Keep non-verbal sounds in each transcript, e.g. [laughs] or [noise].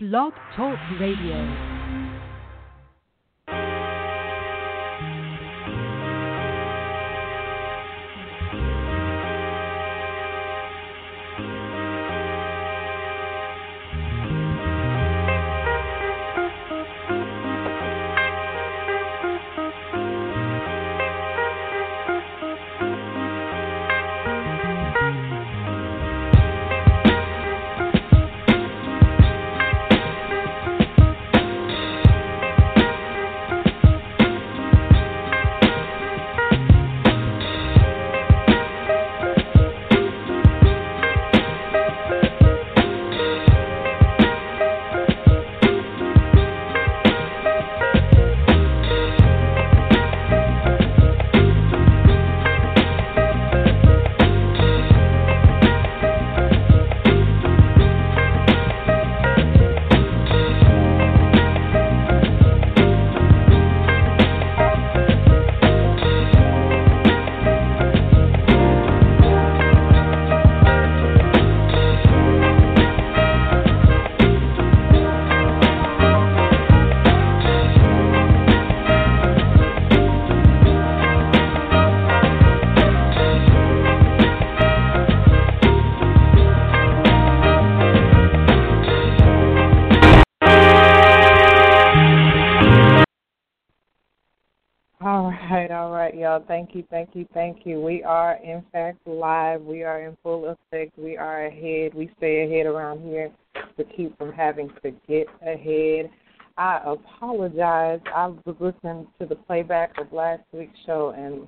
Blog Talk Radio. Thank you, thank you, thank you. We are, in fact, live. We are in full effect. We are ahead. We stay ahead around here to keep from having to get ahead. I apologize. I was listening to the playback of last week's show, and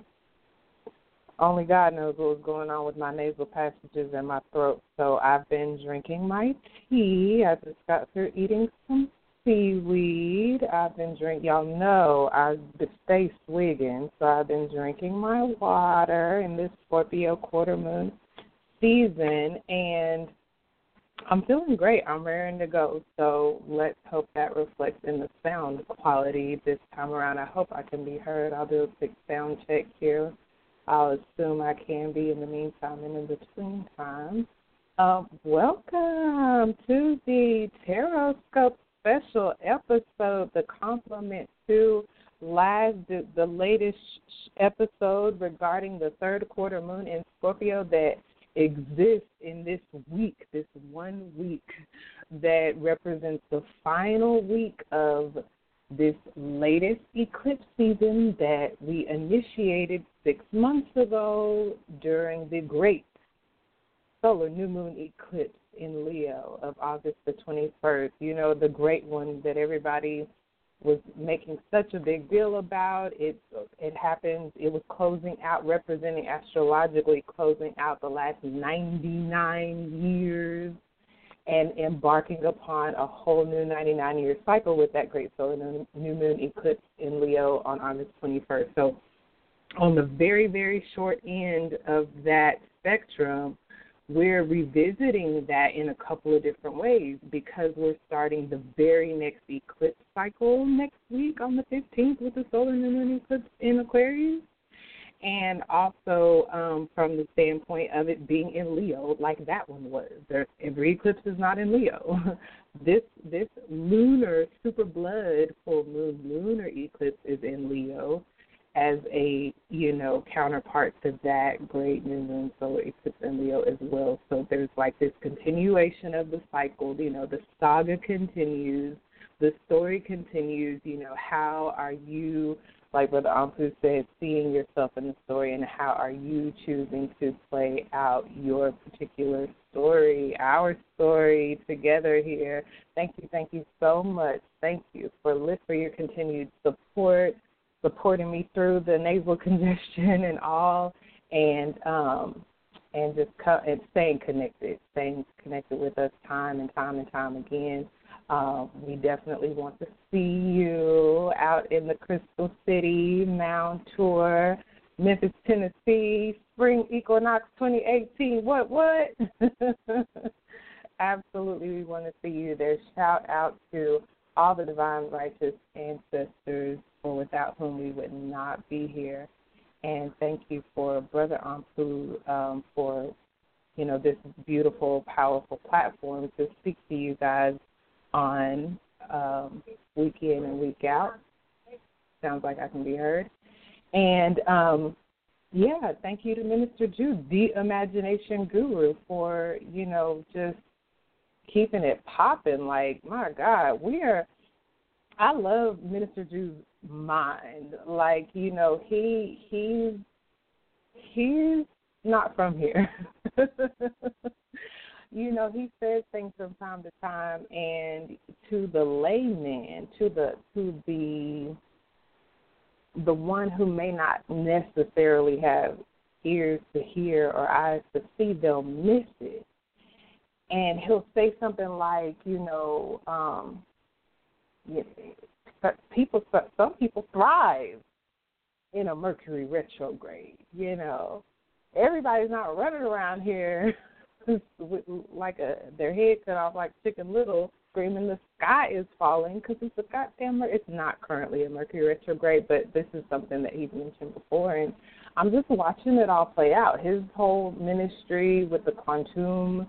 only God knows what was going on with my nasal passages and my throat. So I've been drinking my tea. I just got through eating some seaweed. I've been drinking. Y'all know I stay swigging, so I've been drinking my water in this Scorpio quarter moon season, and I'm feeling great. I'm raring to go. So let's hope that reflects in the sound quality this time around. I hope I can be heard. I'll do a quick sound check here. I'll assume I can be in the meantime and in between time. Uh, welcome to the Tarot Scope special episode, the complement to last the, the latest episode regarding the third quarter moon in Scorpio that exists in this week, this one week that represents the final week of this latest eclipse season that we initiated six months ago during the great solar new moon eclipse in Leo of August the 21st. You know, the great one that everybody was making such a big deal about. It it happened. It was closing out, representing astrologically closing out the last 99 years, and embarking upon a whole new 99 year cycle with that great solar new moon eclipse in Leo on August 21st. So, on the very very short end of that spectrum, we're revisiting that in a couple of different ways because we're starting the very next eclipse cycle next week on the 15th with the solar new moon eclipse in Aquarius. And also um, from the standpoint of it being in Leo, like that one was. There, every eclipse is not in Leo. [laughs] this this lunar super blood full moon lunar eclipse is in Leo, as a you know counterpart to that great new moon solar eclipse in Leo as well. So there's like this continuation of the cycle. You know, the saga continues, the story continues. You know, how are you, like Brother Ampu said, seeing yourself in the story, and how are you choosing to play out your particular story, our story together here? Thank you, thank you so much. Thank you for for your continued support supporting me through the nasal [laughs] congestion and all, and um, and just co- and staying connected, staying connected with us time and time and time again. Um, we definitely want to see you out in the Crystal City Mound Tour, Memphis, Tennessee, Spring Equinox 2018. What what? [laughs] Absolutely, we want to see you there. Shout out to all the divine righteous ancestors for without whom we would not be here. And thank you for Brother Ampu um, for, you know, this beautiful, powerful platform to speak to you guys on um, week in and week out. Sounds like I can be heard. And um, yeah, thank you to Minister Jude, the imagination guru, for you know just keeping it popping. Like my God, we are. I love Minister Jude's mind. Like you know, he he's he's not from here. [laughs] you know, he says things from time to time, and to the layman, to the to the the one who may not necessarily have ears to hear or eyes to see, they'll miss it. And he'll say something like, you know, um, you know, people, some people thrive in a Mercury retrograde. You know, everybody's not running around here [laughs] with like a their head cut off like Chicken Little, screaming the sky is falling because it's a goddamn. It's not currently a Mercury retrograde, but this is something that he's mentioned before, and I'm just watching it all play out. His whole ministry with the quantum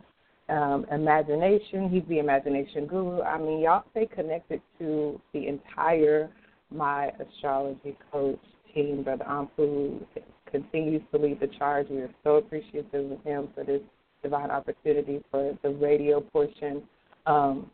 um, imagination. He's the imagination guru. I mean, y'all stay connected to the entire my astrology coach team. Brother Ampu continues to lead the charge. We are so appreciative of him for this divine opportunity for the radio portion. Um,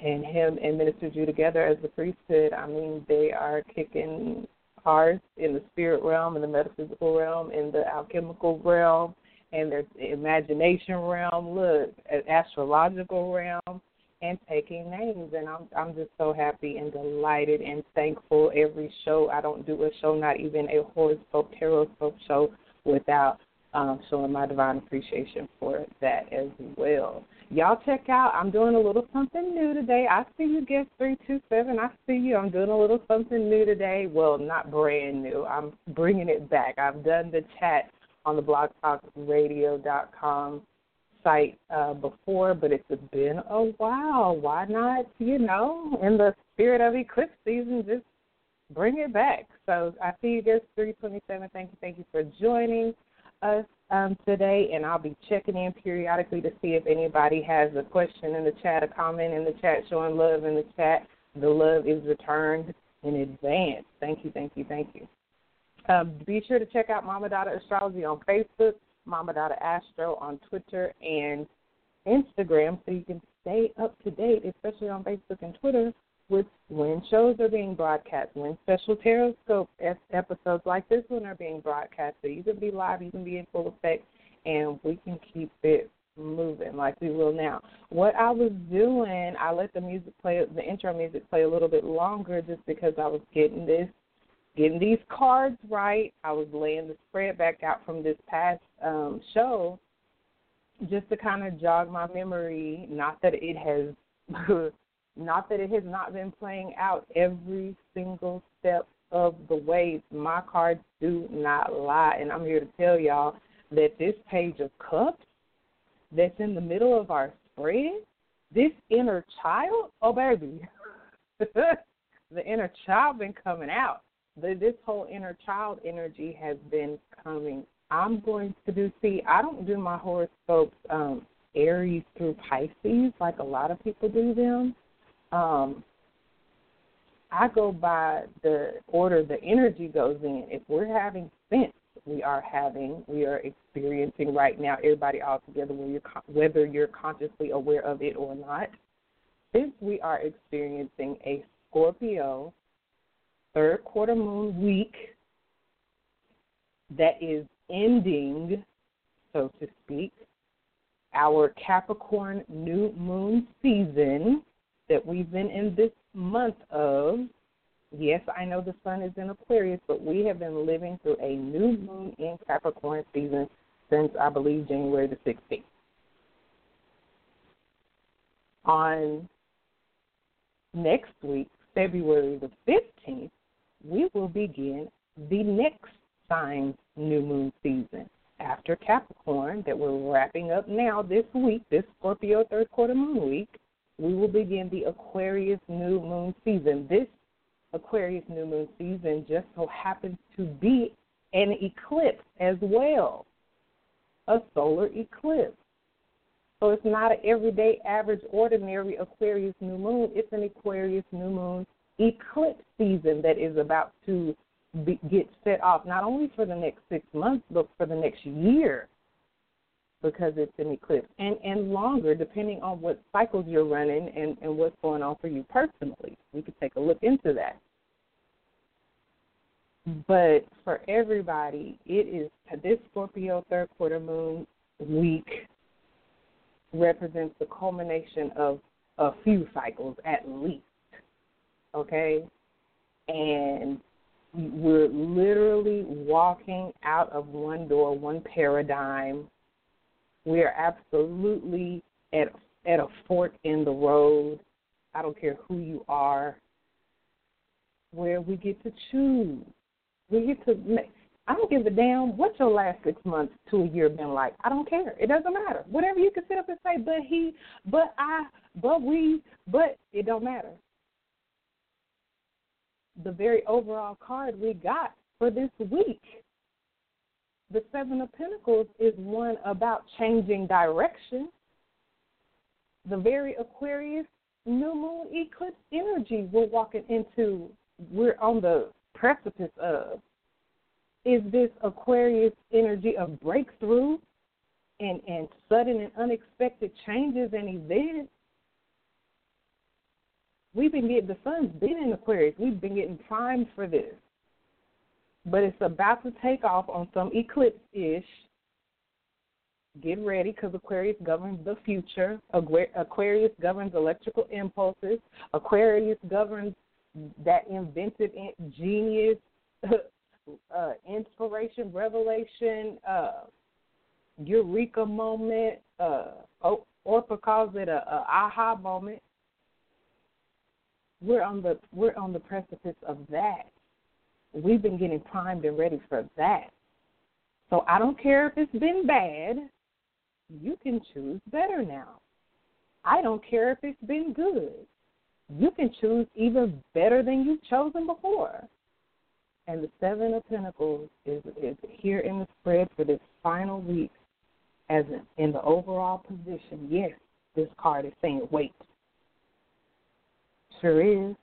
and him and Minister Jude together as the priesthood, I mean, they are kicking ours in the spirit realm, in the metaphysical realm, in the alchemical realm, and their imagination realm. Look, astrological realm, and taking names. And I'm I'm just so happy and delighted and thankful. Every show I don't do a show, not even a horoscope, tarot show, without um, showing my divine appreciation for that as well. Y'all check out. I'm doing a little something new today. I see you, guest three two seven. I see you. I'm doing a little something new today. Well, not brand new. I'm bringing it back. I've done the chat on the blogtalkradio.com site uh, before, but it's been a while. Why not, you know, in the spirit of eclipse season, just bring it back. So I see you guys 327. Thank you, thank you for joining us um, today, and I'll be checking in periodically to see if anybody has a question in the chat, a comment in the chat, showing love in the chat. The love is returned in advance. Thank you, thank you, thank you. Um, be sure to check out Mama Dada Astrology on Facebook, Mama Dada Astro on Twitter and Instagram, so you can stay up to date, especially on Facebook and Twitter, with when shows are being broadcast, when special Tarotscope episodes like this one are being broadcast. So you can be live, you can be in full effect, and we can keep it moving like we will now. What I was doing, I let the music play, the intro music play a little bit longer just because I was getting this getting these cards right. I was laying the spread back out from this past um, show just to kind of jog my memory. Not that it has, [laughs] not that it has not been playing out every single step of the way. My cards do not lie, and I'm here to tell y'all that this page of cups that's in the middle of our spread, this inner child, oh baby, [laughs] the inner child been coming out the, this whole inner child energy has been coming. I'm going to do. See, I don't do my horoscopes um, Aries through Pisces like a lot of people do them. Um, I go by the order the energy goes in. If we're having sense, we are having, we are experiencing right now, everybody all together, whether you're, whether you're consciously aware of it or not. Since we are experiencing a Scorpio third quarter moon week that is ending, so to speak, our Capricorn new moon season that we've been in this month of. Yes, I know the sun is in Aquarius, but we have been living through a new moon in Capricorn season since I believe January the 16th. On next week, February the 15th, we will begin the next sign new moon season after Capricorn that we're wrapping up now this week, this Scorpio third quarter moon week. We will begin the Aquarius new moon season. This Aquarius new moon season just so happens to be an eclipse as well, a solar eclipse. So it's not an everyday, average, ordinary Aquarius new moon. It's an Aquarius new moon eclipse season that is about to be, get set off, not only for the next six months, but for the next year because it's an eclipse and and longer depending on what cycles you're running and and what's going on for you personally. We could take a look into that. But for everybody it is this scorpio third quarter moon week represents the culmination of a few cycles at least okay and we're literally walking out of one door one paradigm we are absolutely at at a fork in the road. I don't care who you are. Where we get to choose. We get to I don't give a damn what your last six months to a year been like. I don't care. It doesn't matter. Whatever you can sit up and say, but he, but I, but we, but it don't matter. The very overall card we got for this week the Seven of Pentacles is one about changing direction. The very Aquarius new moon eclipse energy we're walking into, we're on the precipice of. Is this Aquarius energy of breakthrough and, and sudden and unexpected changes and events? We've been getting the sun's been in Aquarius. We've been getting primed for this but it's about to take off on some eclipse ish. Get ready because Aquarius governs the future. Aquarius governs electrical impulses. Aquarius governs that inventive genius, [laughs] uh, inspiration, revelation, uh, eureka moment. Uh, calls it a, a aha moment. We're on the we're on the precipice of that we've been getting primed and ready for that. So I don't care if it's been bad, you can choose better now. I don't care if it's been good. You can choose even better than you've chosen before. And the Seven of Pentacles is, is here in the spread for this final week as in, the overall position. Yes, this card is saying wait. Sure is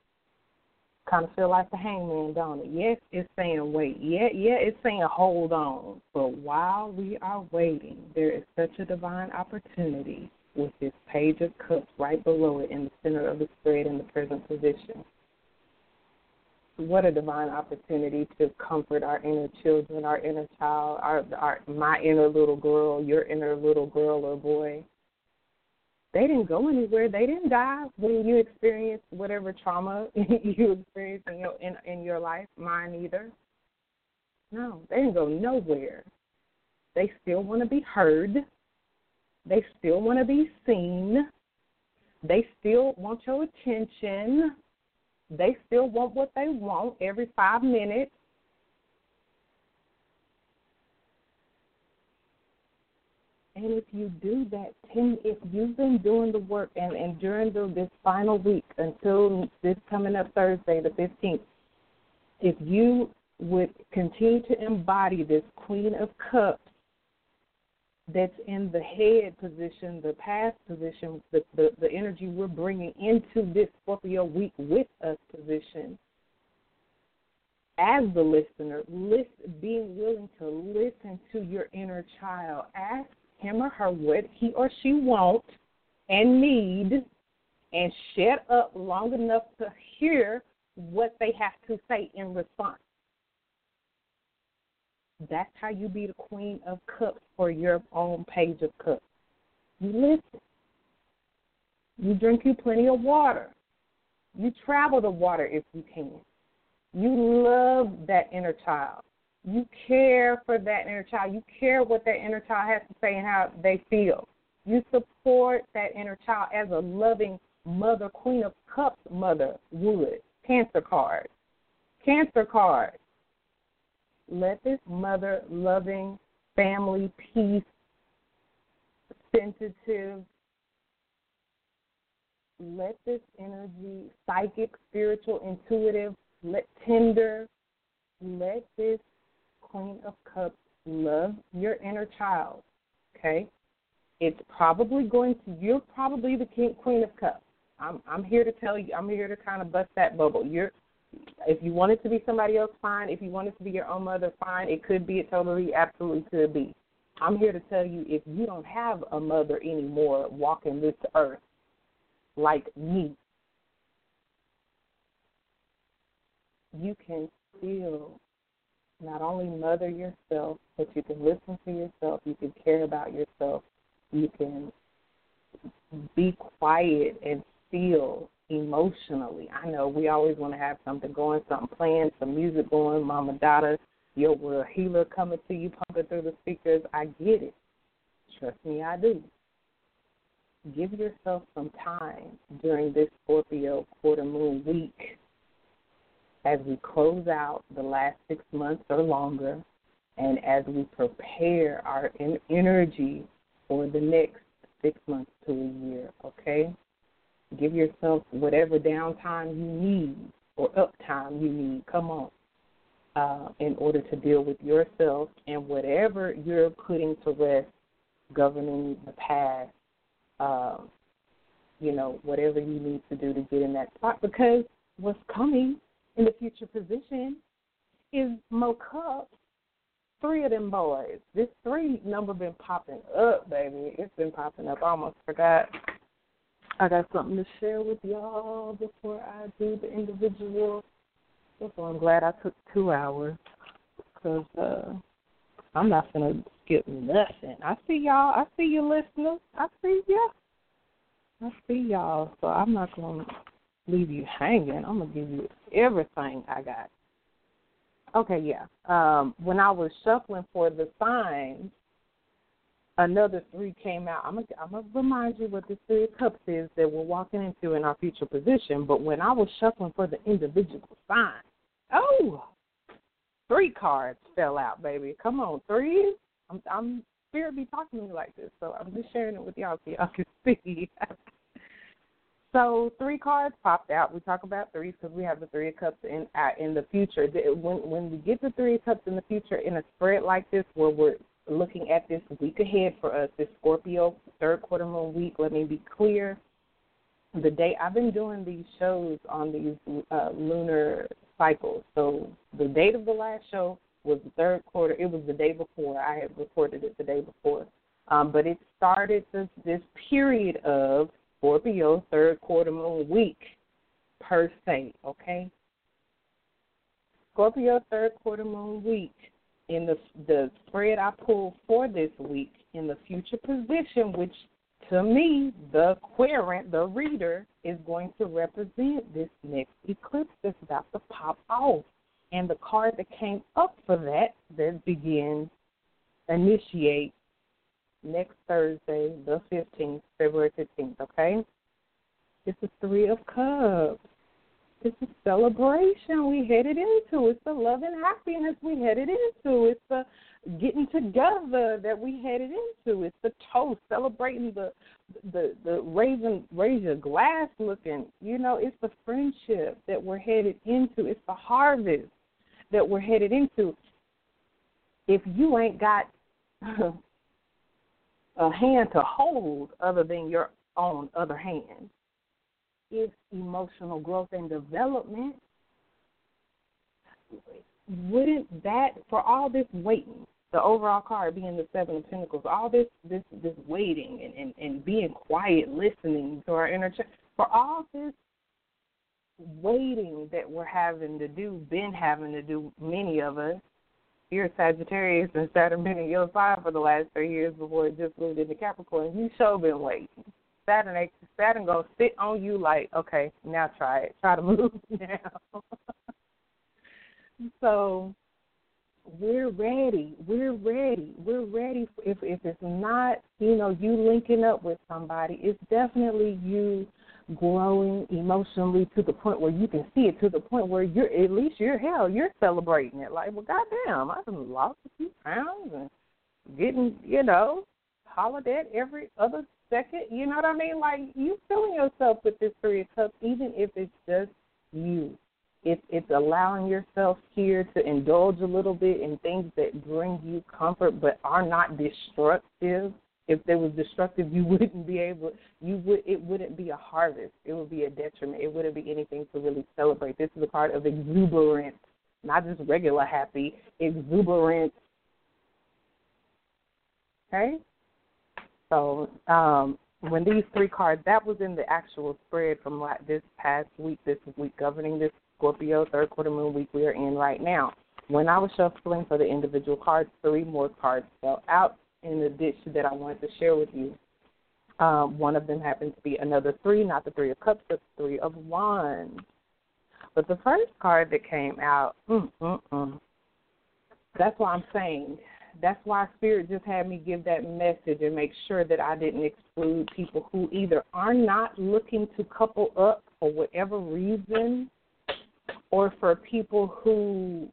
kind of feel like the hangman, don't it? Yes, it's saying wait. Yeah, yeah, it's saying hold on. But while we are waiting, there is such a divine opportunity with this page of cups right below it in the center of the spread in the present position. What a divine opportunity to comfort our inner children, our inner child, our, our my inner little girl, your inner little girl or boy they didn't go anywhere. They didn't die when you experienced whatever trauma [laughs] you experienced in your in, in your life. Mine either. No, they didn't go nowhere. They still want to be heard. They still want to be seen. They still want your attention. They still want what they want every five minutes. And if you do that, Tim, if you've been doing the work and, and during the, this final week until this coming up Thursday, the 15th, if you would continue to embody this Queen of Cups that's in the head position, the past position, the, the, the energy we're bringing into this Scorpio week with us position, as the listener, listen, being willing to listen to your inner child, ask him or her what he or she want and need and shut up long enough to hear what they have to say in response. That's how you be the queen of cups for your own page of cups. You listen. You drink you plenty of water. You travel the water if you can. You love that inner child you care for that inner child. You care what that inner child has to say and how they feel. You support that inner child as a loving mother, Queen of Cups mother would. Cancer card. Cancer card. Let this mother, loving, family, peace, sensitive, let this energy, psychic, spiritual, intuitive, let tender, let this Queen of Cups love your inner child, okay? it's probably going to you're probably the king, queen of cups. I'm I'm here to tell you. I'm here to kind of bust that bubble. You're if you want it to be somebody else, fine. If you want it to be your own mother, fine. It could be. It totally, absolutely could be. I'm here to tell you if you don't have a mother anymore walking this earth like me, you can still not only mother yourself, but you can listen to yourself, you can care about yourself, you can be quiet and still emotionally. I know we always want to have something going, something playing, some music going, Mama Dada, your world healer coming to you, pumping through the speakers. I get it. Trust me, I do. Give yourself some time during this Scorpio quarter moon week as we close out the last six months or longer and as we prepare our energy for the next six months to a year, okay? Give yourself whatever downtime you need or uptime you need. Come on. Uh, in order to deal with yourself and whatever you're putting to rest governing the past, uh, you know, whatever you need to do to get in that spot because what's coming in the future position is Mo Cup. Three of them boys. This three number been popping up, baby. It's been popping up. I almost forgot. I got something to share with y'all before I do the individual. So I'm glad I took two hours because uh, I'm not gonna skip nothing. I see y'all. I see you listeners. I see ya. I see y'all. So I'm not gonna leave you hanging. I'm gonna give you everything I got. Okay, yeah. Um, when I was shuffling for the signs, another three came out. I'm gonna, I'm gonna remind you what the three of cups is that we're walking into in our future position. But when I was shuffling for the individual signs, oh, three cards fell out, baby. Come on, three. I'm, I'm spirit be talking to me like this, so I'm just sharing it with y'all so y'all can [laughs] see. So three cards popped out. We talk about threes because we have the three of cups in uh, in the future. When when we get the three of cups in the future in a spread like this, where we're looking at this week ahead for us, this Scorpio third quarter moon week. Let me be clear. The day I've been doing these shows on these uh, lunar cycles. So the date of the last show was the third quarter. It was the day before. I had recorded it the day before. Um, but it started this, this period of Scorpio third quarter moon week per se, okay? Scorpio third quarter moon week in the the spread I pulled for this week in the future position, which to me, the querent, the reader, is going to represent this next eclipse that's about to pop off. And the card that came up for that, that begins, initiate next Thursday, the 15th, February 15th, okay? It's the Three of Cups. It's a celebration we headed into. It's the love and happiness we headed into. It's the getting together that we headed into. It's the toast, celebrating the the the raising raise your glass looking. You know, it's the friendship that we're headed into. It's the harvest that we're headed into. If you ain't got [laughs] a hand to hold other than your own other hand is emotional growth and development. Wouldn't that, for all this waiting, the overall card being the Seven of Pentacles, all this this this waiting and, and, and being quiet, listening to our inner child, for all this waiting that we're having to do, been having to do, many of us, you're Sagittarius and Saturn been in your sign for the last three years before it just moved into Capricorn. You sure been waiting. Saturn Saturn gonna sit on you like, okay, now try it. Try to [laughs] move now. [laughs] so we're ready. We're ready. We're ready. If if it's not, you know, you linking up with somebody, it's definitely you growing emotionally to the point where you can see it to the point where you're at least you're hell you're celebrating it. Like well goddamn I've lost a few pounds and getting you know holiday every other second. You know what I mean? Like you filling yourself with this of cups even if it's just you. It's it's allowing yourself here to indulge a little bit in things that bring you comfort but are not destructive If they was destructive, you [laughs] wouldn't be able. You would. It wouldn't be a harvest. It would be a detriment. It wouldn't be anything to really celebrate. This is a card of exuberance, not just regular happy. Exuberance. Okay. So um, when these three cards, that was in the actual spread from like this past week, this week governing this Scorpio third quarter moon week we are in right now. When I was shuffling for the individual cards, three more cards fell out in the ditch that I wanted to share with you. Um, one of them happens to be another three, not the three of cups, but the three of wands. But the first card that came out, mm, mm, mm, that's why I'm saying that's why Spirit just had me give that message and make sure that I didn't exclude people who either are not looking to couple up for whatever reason, or for people who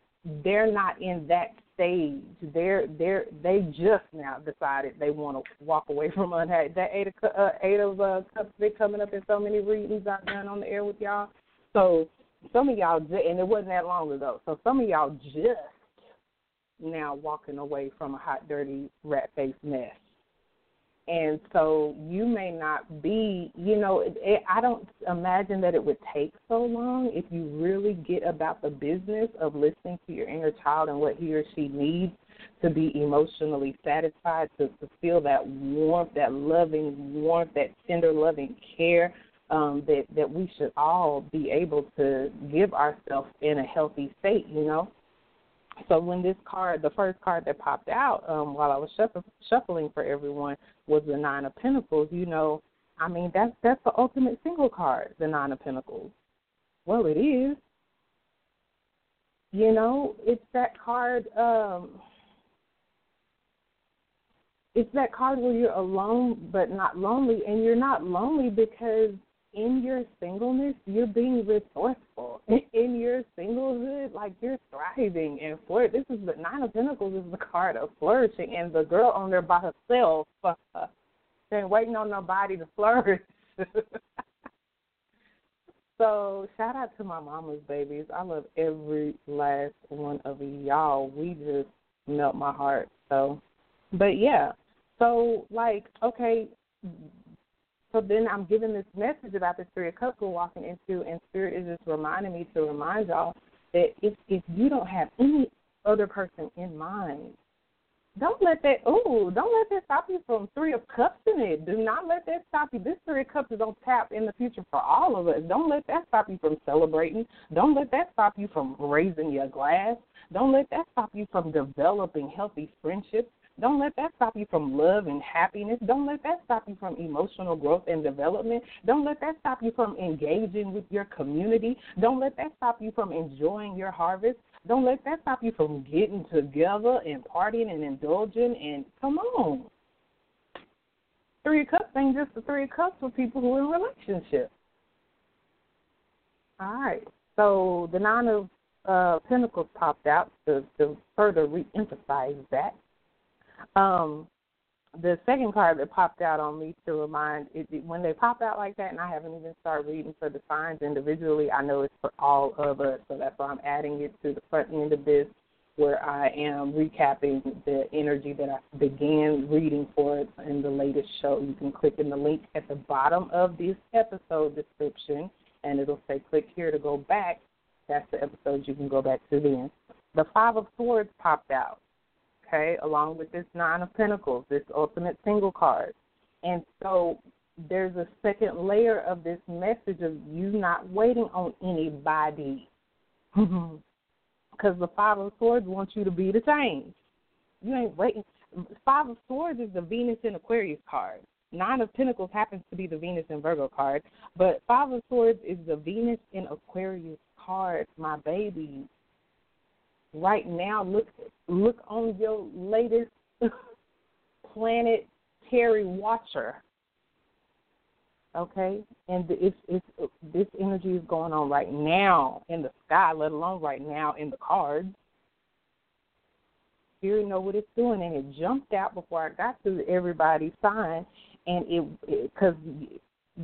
they're not in that stage. They're they're they just now decided they want to walk away from unhappy. That eight of uh, eight of uh, cups been coming up in so many readings I've done on the air with y'all. So some of y'all, and it wasn't that long ago. So some of y'all just now walking away from a hot, dirty, rat faced mess. And so you may not be, you know, it, it, I don't imagine that it would take so long if you really get about the business of listening to your inner child and what he or she needs to be emotionally satisfied, to, to feel that warmth, that loving warmth, that tender, loving care um, that that we should all be able to give ourselves in a healthy state, you know. So when this card, the first card that popped out um, while I was shuffling for everyone was the Nine of Pentacles. You know, I mean that's that's the ultimate single card, the Nine of Pentacles. Well, it is. You know, it's that card. Um, it's that card where you're alone but not lonely, and you're not lonely because in your singleness, you're being resourceful. [laughs] In your singlehood, like you're thriving and flirt. This is the Nine of Pentacles is the card of flourishing, and the girl on there by herself, uh, ain't waiting on nobody to flourish. [laughs] so shout out to my mama's babies. I love every last one of y'all. We just melt my heart. So, but yeah. So like, okay, so then I'm giving this message about this Three of Cups we're walking into, and Spirit is just reminding me to remind y'all that if if you don't have any other person in mind, don't let that oh, don't let that stop you from Three of Cups in it. Do not let that stop you. This Three of Cups is on tap in the future for all of us. Don't let that stop you from celebrating. Don't let that stop you from raising your glass. Don't let that stop you from developing healthy friendships. Don't let that stop you from love and happiness. Don't let that stop you from emotional growth and development. Don't let that stop you from engaging with your community. Don't let that stop you from enjoying your harvest. Don't let that stop you from getting together and partying and indulging. And come on. Three of cups ain't just the three of cups for people who are in relationships. All right. So the nine of uh, pentacles popped out to, to further re-emphasize that. Um, the second card that popped out on me to remind it, when they pop out like that, and I haven't even started reading for the signs individually, I know it's for all of us, so that's why I'm adding it to the front end of this, where I am recapping the energy that I began reading for it in the latest show. You can click in the link at the bottom of this episode description, and it'll say click here to go back. That's the episode you can go back to then. The Five of Swords popped out okay, along with this Nine of Pentacles, this ultimate single card. And so there's a second layer of this message of you not waiting on anybody. [laughs] Because the Five of Swords wants you to be the change. You ain't waiting. Five of Swords is the Venus in Aquarius card. Nine of Pentacles happens to be the Venus in Virgo card, but Five of Swords is the Venus in Aquarius card, my baby right now look look on your latest [laughs] planetary watcher okay? And it's it's this energy is going on right now in the sky let alone right now in the cards. You know what it's doing and it jumped out before i got to everybody's sign and it because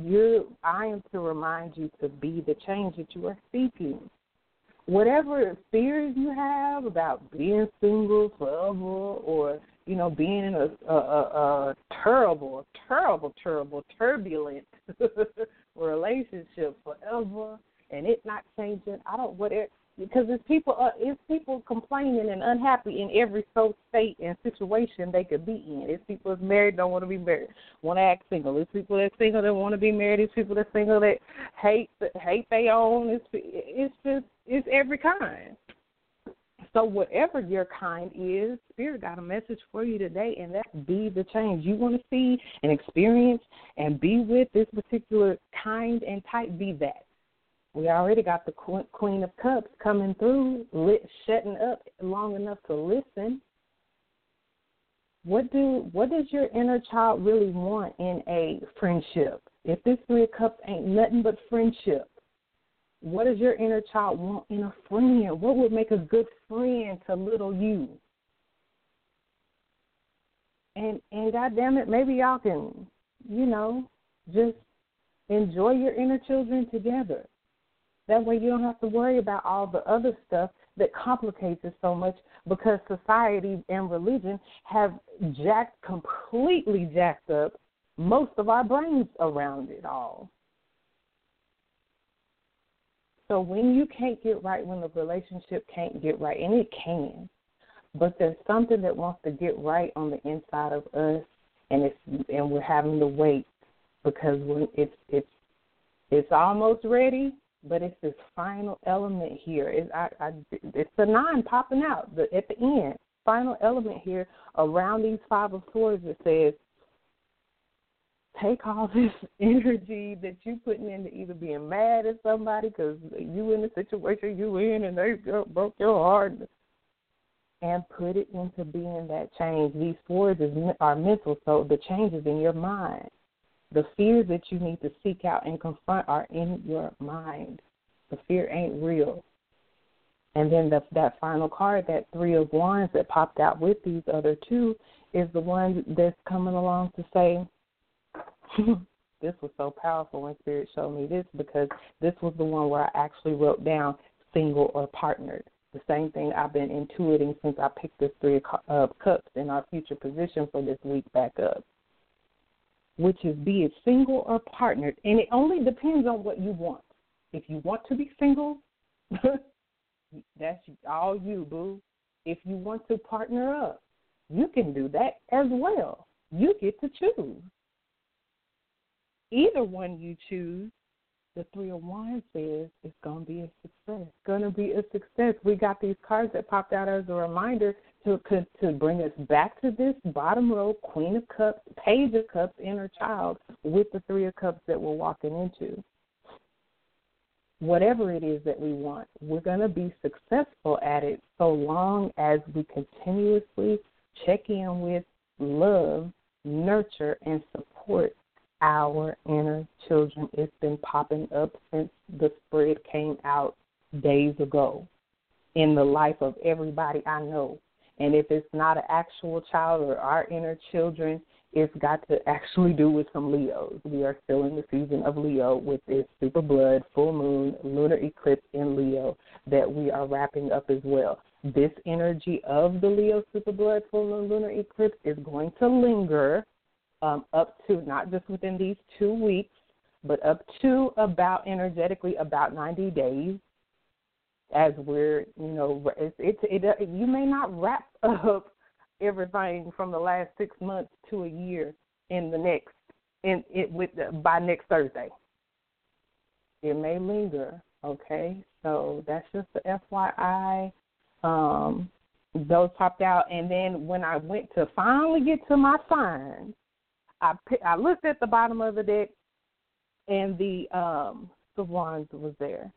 you're i am to remind you to be the change that you are seeking whatever fears you have about being single forever or you know being in a a, a, a terrible terrible terrible turbulent [laughs] relationship forever and it not changing i don't whatever because it's people uh, it's people complaining and unhappy in every so state and situation they could be in. It's people that's married don't want to be married, want to act single. It's people that's single that want to be married. It's people that's single that hate hate they own. It's it's just it's every kind. So whatever your kind is, Spirit got a message for you today, and that's be the change you want to see and experience and be with this particular kind and type. Be that we already got the Queen of Cups coming through, lit, shutting up long enough to listen. What do what does your inner child really want in a friendship? If this Three of Cups ain't nothing but friendship, what does your inner child want in a friend? What would make a good friend to little you? And and goddamn it, maybe y'all can, you know, just enjoy your inner children together. That way you don't have to worry about all the other stuff that complicates it so much because society and religion have jacked completely jacked up most of our brains around it all. So when you can't get right, when the relationship can't get right, and it can, but there's something that wants to get right on the inside of us, and it's and we're having to wait because when it's it's it's almost ready, but it's this final element here. It, I, I, it's the nine popping out the, at the end. Final element here around these five of swords that says, take all [laughs] this energy that you're putting into either being mad at somebody because you in the situation you in and they broke your heart, and put it into being that change. These swords is, are mental, so the change is in your mind. The fears that you need to seek out and confront are in your mind. The fear ain't real. And then the, that final card, that three of wands that popped out with these other two, is the one that's coming along to say, [laughs] this was so powerful when Spirit showed me this because this was the one where I actually wrote down single or partnered. The same thing I've been intuiting since I picked this Three of uh, Cups in our future position for this week back up which is be it single or partnered. And it only depends on what you want. If you want to be single, [laughs] that's all you, boo. If you want to partner up, you can do that as well. You get to choose. Either one you choose, the three of wands says it's going to be a success. Going to be a success. We got these cards that popped out as a reminder to to bring us back to this bottom row Queen of Cups, Page of Cups, inner child with the Three of Cups that we're walking into. Whatever it is that we want, we're going to be successful at it so long as we continuously check in with love, nurture, and support our inner children. It's been popping up since the spread came out days ago in the life of everybody I know. And if it's not an actual child or our inner children, it's got to actually do with some Leos. We are still in the season of Leo with this super blood, full moon, lunar eclipse in Leo that we are wrapping up as well. This energy of the Leo super blood, full moon, lunar eclipse is going to linger um, up to not just within these two weeks, but up to about energetically about 90 days as we're you know it's it's it, it you may not wrap [laughs] up everything from the last six months to a year in the next in it with the, by next Thursday. It may linger, okay? So that's just the FYI. Um, those popped out, and then when I went to finally get to my signs, I I looked at the bottom of the deck, and the um the wands was there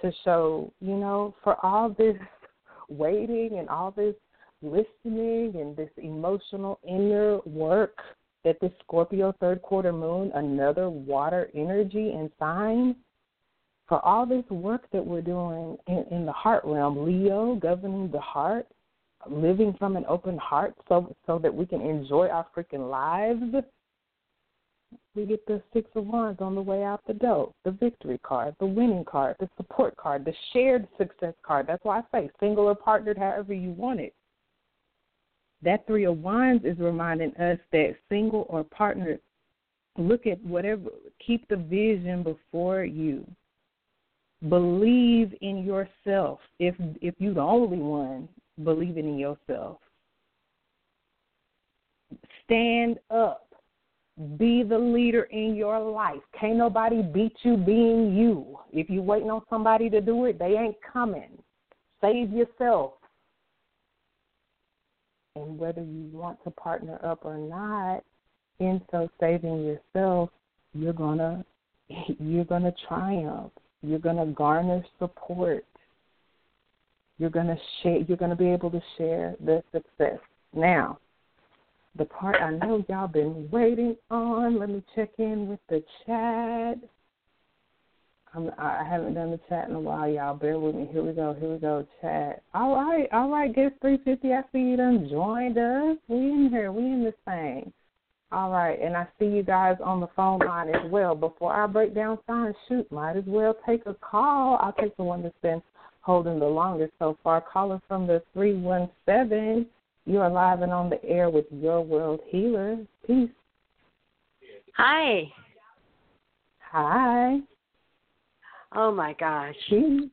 to show, you know, for all this [laughs] waiting and all this listening and this emotional inner work that this Scorpio third quarter moon, another water energy and sign, for all this work that we're doing in, in the heart realm, Leo governing the heart, living from an open heart so so that we can enjoy our freaking lives we get the Six of Wands on the way out the door, the victory card, the winning card, the support card, the shared success card. That's why I say single or partnered, however you want it. That Three of Wands is reminding us that single or partnered, look at whatever, keep the vision before you. Believe in yourself. If if you're the only one believing in yourself, stand up be the leader in your life. Can't nobody beat you being you. If you're waiting on somebody to do it, they ain't coming. Save yourself. And whether you want to partner up or not, in so saving yourself, you're gonna [laughs] you're gonna triumph. You're gonna garner support. You're gonna share. You're gonna be able to share the success. Now, the part I know y'all been waiting on. Let me check in with the chat. I'm, I haven't done the chat in a while, y'all. Bear with me. Here we go. Here we go. Chat. All right. All right. Guess 350. I see you done joined us. We in here. We in this thing. All right. And I see you guys on the phone line as well. Before I break down signs, shoot, might as well take a call. I'll take the one that's been holding the longest so far. Caller from the 317. You are live and on the air with your world healer. Peace. Hi. Hi. Oh my gosh. Peace.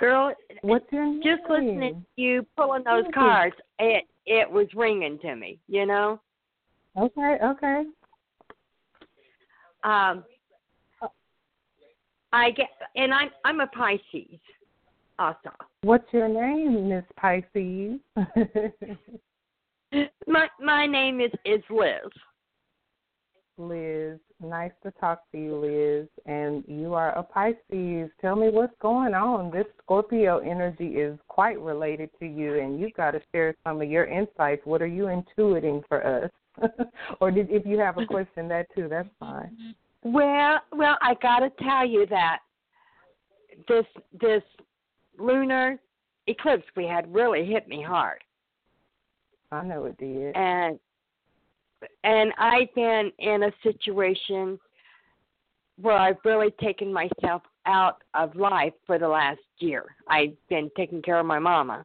Girl, what's your name? Just listening to you pulling those cards, it it was ringing to me, you know? Okay, okay. Um I get and I'm I'm a Pisces also. What's your name, Miss Pisces? [laughs] my my name is is Liz. Liz, nice to talk to you, Liz. And you are a Pisces. Tell me what's going on. This Scorpio energy is quite related to you, and you've got to share some of your insights. What are you intuiting for us? [laughs] or did, if you have a question, that too, that's fine. Well, well, I got to tell you that this this lunar eclipse we had really hit me hard. I know it did. And and I've been in a situation where I've really taken myself out of life for the last year. I've been taking care of my mama.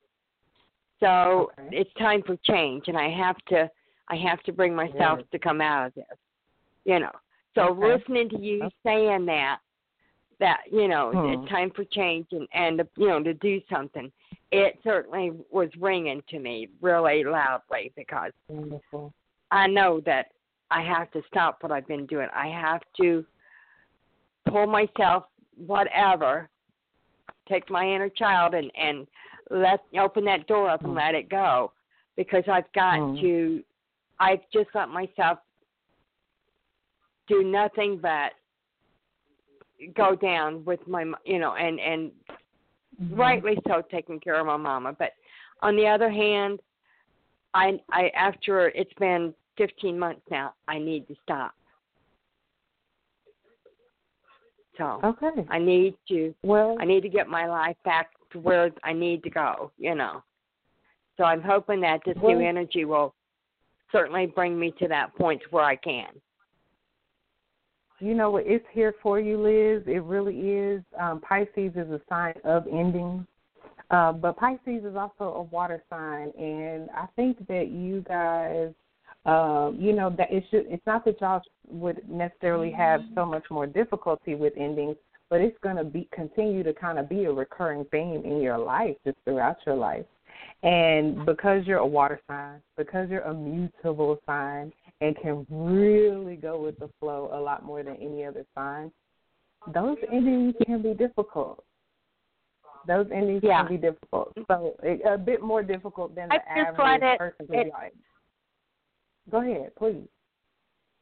So okay. it's time for change and I have to I have to bring myself to come out of this. You know. So okay. listening to you okay. saying that that you know hmm. it's time for change and and you know to do something it certainly was ringing to me really loudly because Wonderful. i know that i have to stop what i've been doing i have to pull myself whatever take my inner child and and let open that door up and hmm. let it go because i've got hmm. to i've just let myself do nothing but go down with my you know and and mm-hmm. rightly so taking care of my mama. But on the other hand i i after it's been 15 months now i need to stop. So okay. I need to well i need to get my life back to where i need to go you know. So i'm hoping that this well, new energy will certainly bring me to that point where i can you know what? It's here for you, Liz. It really is. Um, Pisces is a sign of endings. Uh, but Pisces is also a water sign, and I think that you guys, um, you know, that it should. It's not that y'all would necessarily have so much more difficulty with endings, but it's going to be continue to kind of be a recurring theme in your life, just throughout your life. And because you're a water sign, because you're a mutable sign, and can really go with the flow a lot more than any other sign, those endings can be difficult. Those endings yeah. can be difficult. So a bit more difficult than the I average it, person it, like. Go ahead, please.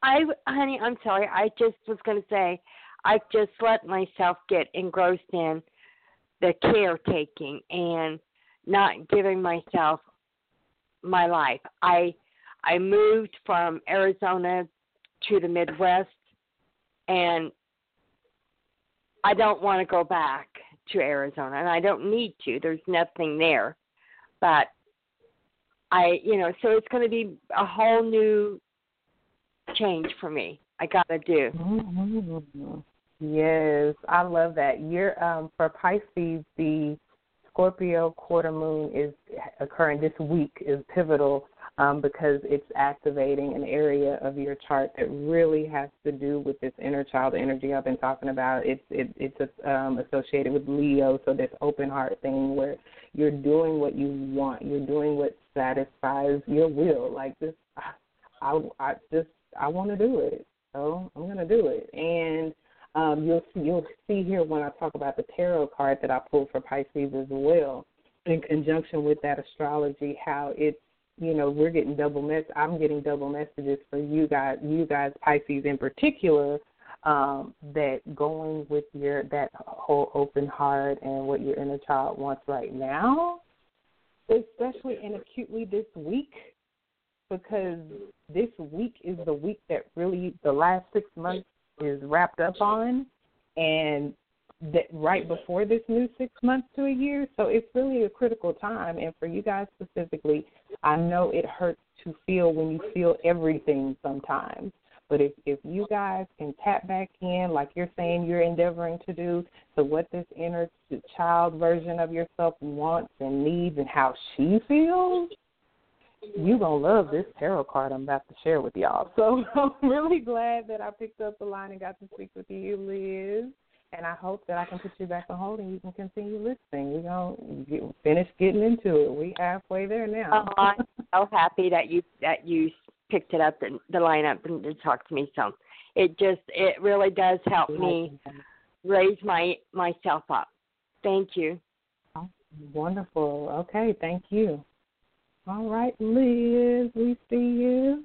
I, honey, I'm sorry. I just was going to say, I've just let myself get engrossed in the caretaking and not giving myself my life. I I moved from Arizona to the Midwest, and I don't want to go back to Arizona, and I don't need to. There's nothing there, but I, you know, so it's going to be a whole new change for me. I gotta do. Mm-hmm. Yes, I love that. You're um, for Pisces, the Scorpio quarter moon is occurring this week is pivotal um, because it's activating an area of your chart that really has to do with this inner child energy I've been talking about. It's it, it's um, associated with Leo, so this open heart thing where you're doing what you want, you're doing what satisfies your will. Like this, I I just I want to do it, so I'm gonna do it, and um, you'll see, you'll see here when I talk about the tarot card that I pulled for Pisces as well, in conjunction with that astrology, how it's you know we're getting double mess. I'm getting double messages for you guys, you guys Pisces in particular, um, that going with your that whole open heart and what your inner child wants right now, especially and acutely this week, because this week is the week that really the last six months is wrapped up on, and that right before this new six months to a year. So it's really a critical time. And for you guys specifically, I know it hurts to feel when you feel everything sometimes. But if if you guys can tap back in, like you're saying you're endeavoring to do, to what this inner child version of yourself wants and needs and how she feels, you're gonna love this tarot card I'm about to share with y'all. So [laughs] I'm really glad that I picked up the line and got to speak with you, Liz. And I hope that I can put you back on hold and you can continue listening. We're gonna get, finish getting into it. We halfway there now. Oh, I'm so happy that you that you picked it up and the line up and to talk to me. So it just it really does help me raise my myself up. Thank you. Oh, wonderful. Okay, thank you. All right, Liz, we see you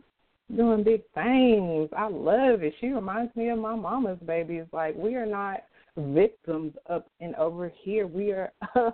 doing big things. I love it. She reminds me of my mama's baby. It's like we are not victims up and over here. We are [laughs]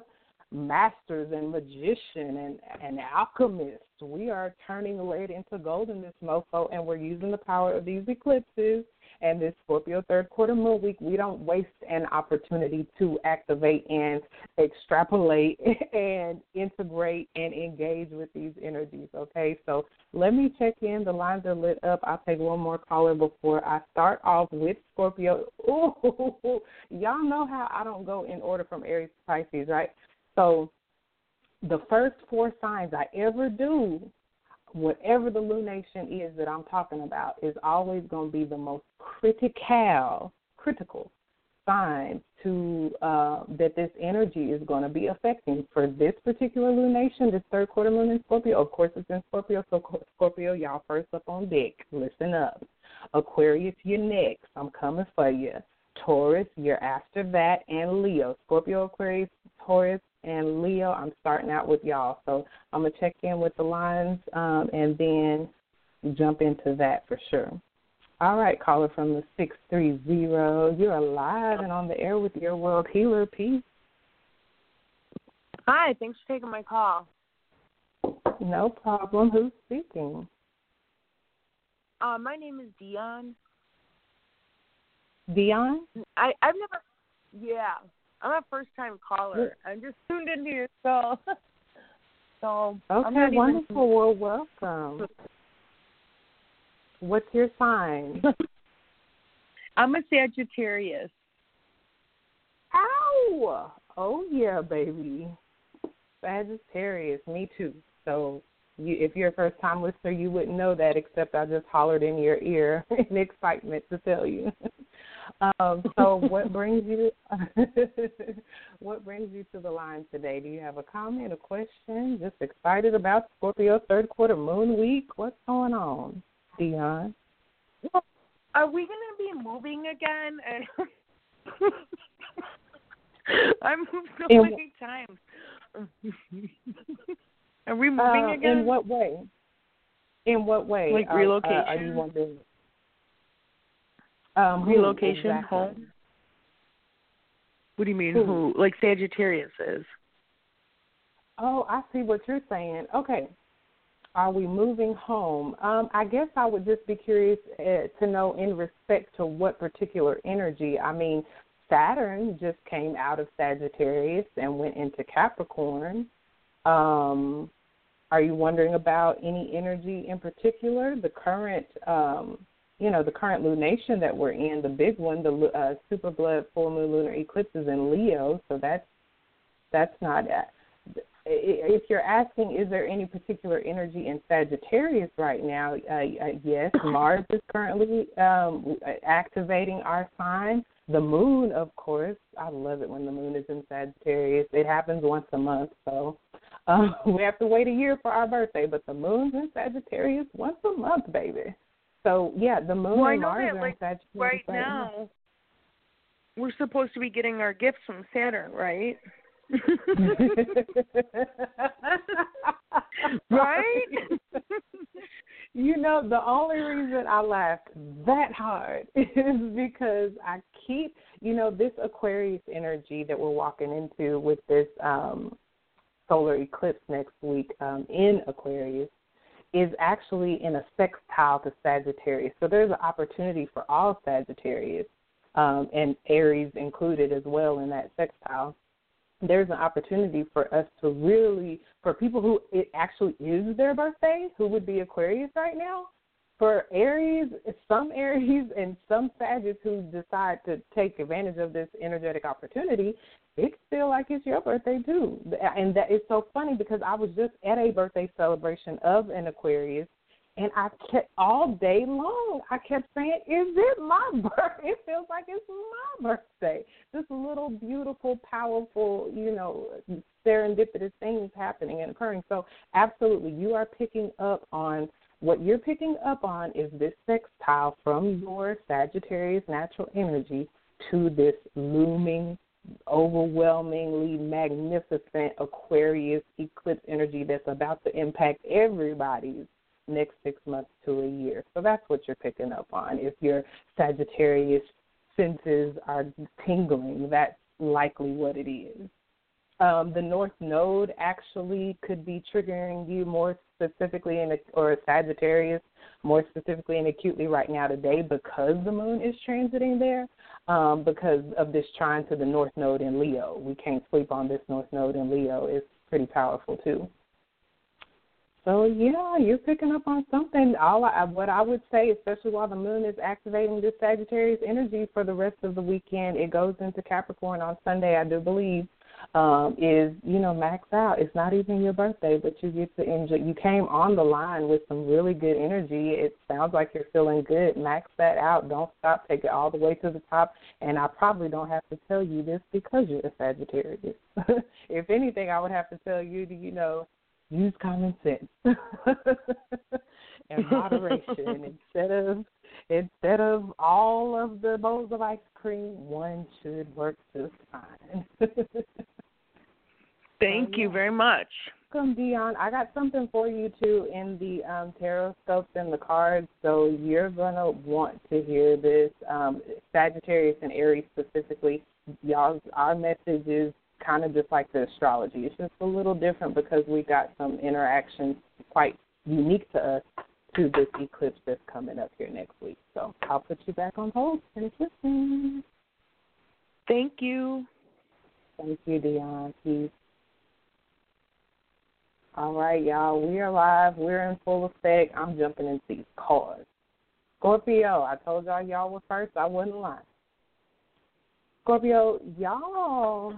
masters and magician and, and alchemists. We are turning lead into gold in this mofo, and we're using the power of these eclipses and this Scorpio third quarter moon week, we don't waste an opportunity to activate and extrapolate [laughs] and integrate and engage with these energies. Okay, so let me check in. The lines are lit up. I'll take one more caller before I start off with Scorpio. [laughs] Ooh, y'all know how I don't go in order from Aries to Pisces, right? So the first four signs I ever do whatever the lunation is that I'm talking about is always going to be the most critical, critical sign to uh, that this energy is going to be affecting for this particular lunation, this third quarter moon in Scorpio. Of course, it's in Scorpio, so Scorpio, y'all first up on deck. Listen up. Aquarius, you're next. I'm coming for you. Taurus, you're after that, and Leo. Scorpio, Aquarius, Taurus, and Leo. I'm starting out with y'all, so I'm gonna check in with the lines um, and then jump into that for sure. All right, caller from the six three zero. You're alive and on the air with your world healer. Peace. Hi, thanks for taking my call. No problem. Who's speaking? Uh, my name is Dion. Dion? I I've never. Yeah, I'm a first time caller. I'm just tuned in here, so [laughs] so Okay, wonderful. Even... Well welcome. What's your sign? [laughs] I'm a Sagittarius. Ow! Oh yeah, baby. Sagittarius, me too. So you, if you're a first time listener, you wouldn't know that except I just hollered in your ear [laughs] in excitement to tell you. Um, so, [laughs] what brings you [laughs] what brings you to the line today? Do you have a comment, a question? Just excited about Scorpio third quarter moon week? What's going on, Dion? Well, are we going to be moving again? [laughs] I moved so in, many times. are we moving uh, again? In what way? In what way? Like relocation? Uh, are you wondering? Um, Relocation exactly. home. What do you mean? Who? who? Like Sagittarius is. Oh, I see what you're saying. Okay. Are we moving home? Um, I guess I would just be curious uh, to know in respect to what particular energy. I mean, Saturn just came out of Sagittarius and went into Capricorn. Um, are you wondering about any energy in particular? The current um, you know the current lunation that we're in, the big one, the uh, super blood full moon lunar eclipse is in Leo, so that's that's not. Uh, if you're asking, is there any particular energy in Sagittarius right now? Uh, uh, yes, [coughs] Mars is currently um, activating our sign. The moon, of course, I love it when the moon is in Sagittarius. It happens once a month, so um, [laughs] we have to wait a year for our birthday. But the moon's in Sagittarius once a month, baby. So yeah, the moon well, and Mars that, like, right, right now. now. We're supposed to be getting our gifts from Saturn, right? [laughs] right? you know, the only reason I laughed that hard [laughs] is because I keep, you know, this Aquarius energy that we're walking into with this um solar eclipse next week um in Aquarius is actually in a sextile to Sagittarius. So there's an opportunity for all Sagittarius um, and Aries included as well in that sextile there's an opportunity for us to really, for people who it actually is their birthday, who would be Aquarius right now, for Aries, some Aries and some Sagittarius who decide to take advantage of this energetic opportunity, it feel like it's your birthday too. And that is so funny because I was just at a birthday celebration of an Aquarius and I kept all day long. I kept saying, "Is it my [laughs] birthday? It feels like it's my birthday." This little beautiful, powerful, you know, serendipitous things happening and occurring. So, absolutely, you are picking up on what you're picking up on is this sextile from your Sagittarius natural energy to this looming, overwhelmingly magnificent Aquarius eclipse energy that's about to impact everybody's next six months to a year. So that's what you're picking up on. If your Sagittarius senses are tingling, that's likely what it is. Um, the North Node actually could be triggering you more specifically in a, or Sagittarius more specifically and acutely right now today because the moon is transiting there. Um, because of this trine to the North Node in Leo, we can't sleep on this North Node in Leo. It's pretty powerful too. So yeah, you're picking up on something. All I, what I would say, especially while the moon is activating this Sagittarius energy for the rest of the weekend, it goes into Capricorn on Sunday, I do believe. Um, is you know max out. It's not even your birthday, but you get to enjoy. You came on the line with some really good energy. It sounds like you're feeling good. Max that out. Don't stop. Take it all the way to the top. And I probably don't have to tell you this because you're a Sagittarius. [laughs] if anything, I would have to tell you to you know use common sense [laughs] and moderation [laughs] instead of instead of all of the bowls of ice cream one should work just fine. [laughs] Thank so, you very much. Welcome dion. I got something for you too in the um Tarotscopes and the cards. So you're going to want to hear this um sagittarius and aries specifically. Y'all our message is kind of just like the astrology. It's just a little different because we got some interactions quite unique to us to this eclipse that's coming up here next week. So I'll put you back on hold. Finish listening. Thank you. Thank you, Dion. Peace. All right, y'all. We are live. We're in full effect. I'm jumping into these cards. Scorpio, I told y'all y'all were first. I wasn't lying. Scorpio, y'all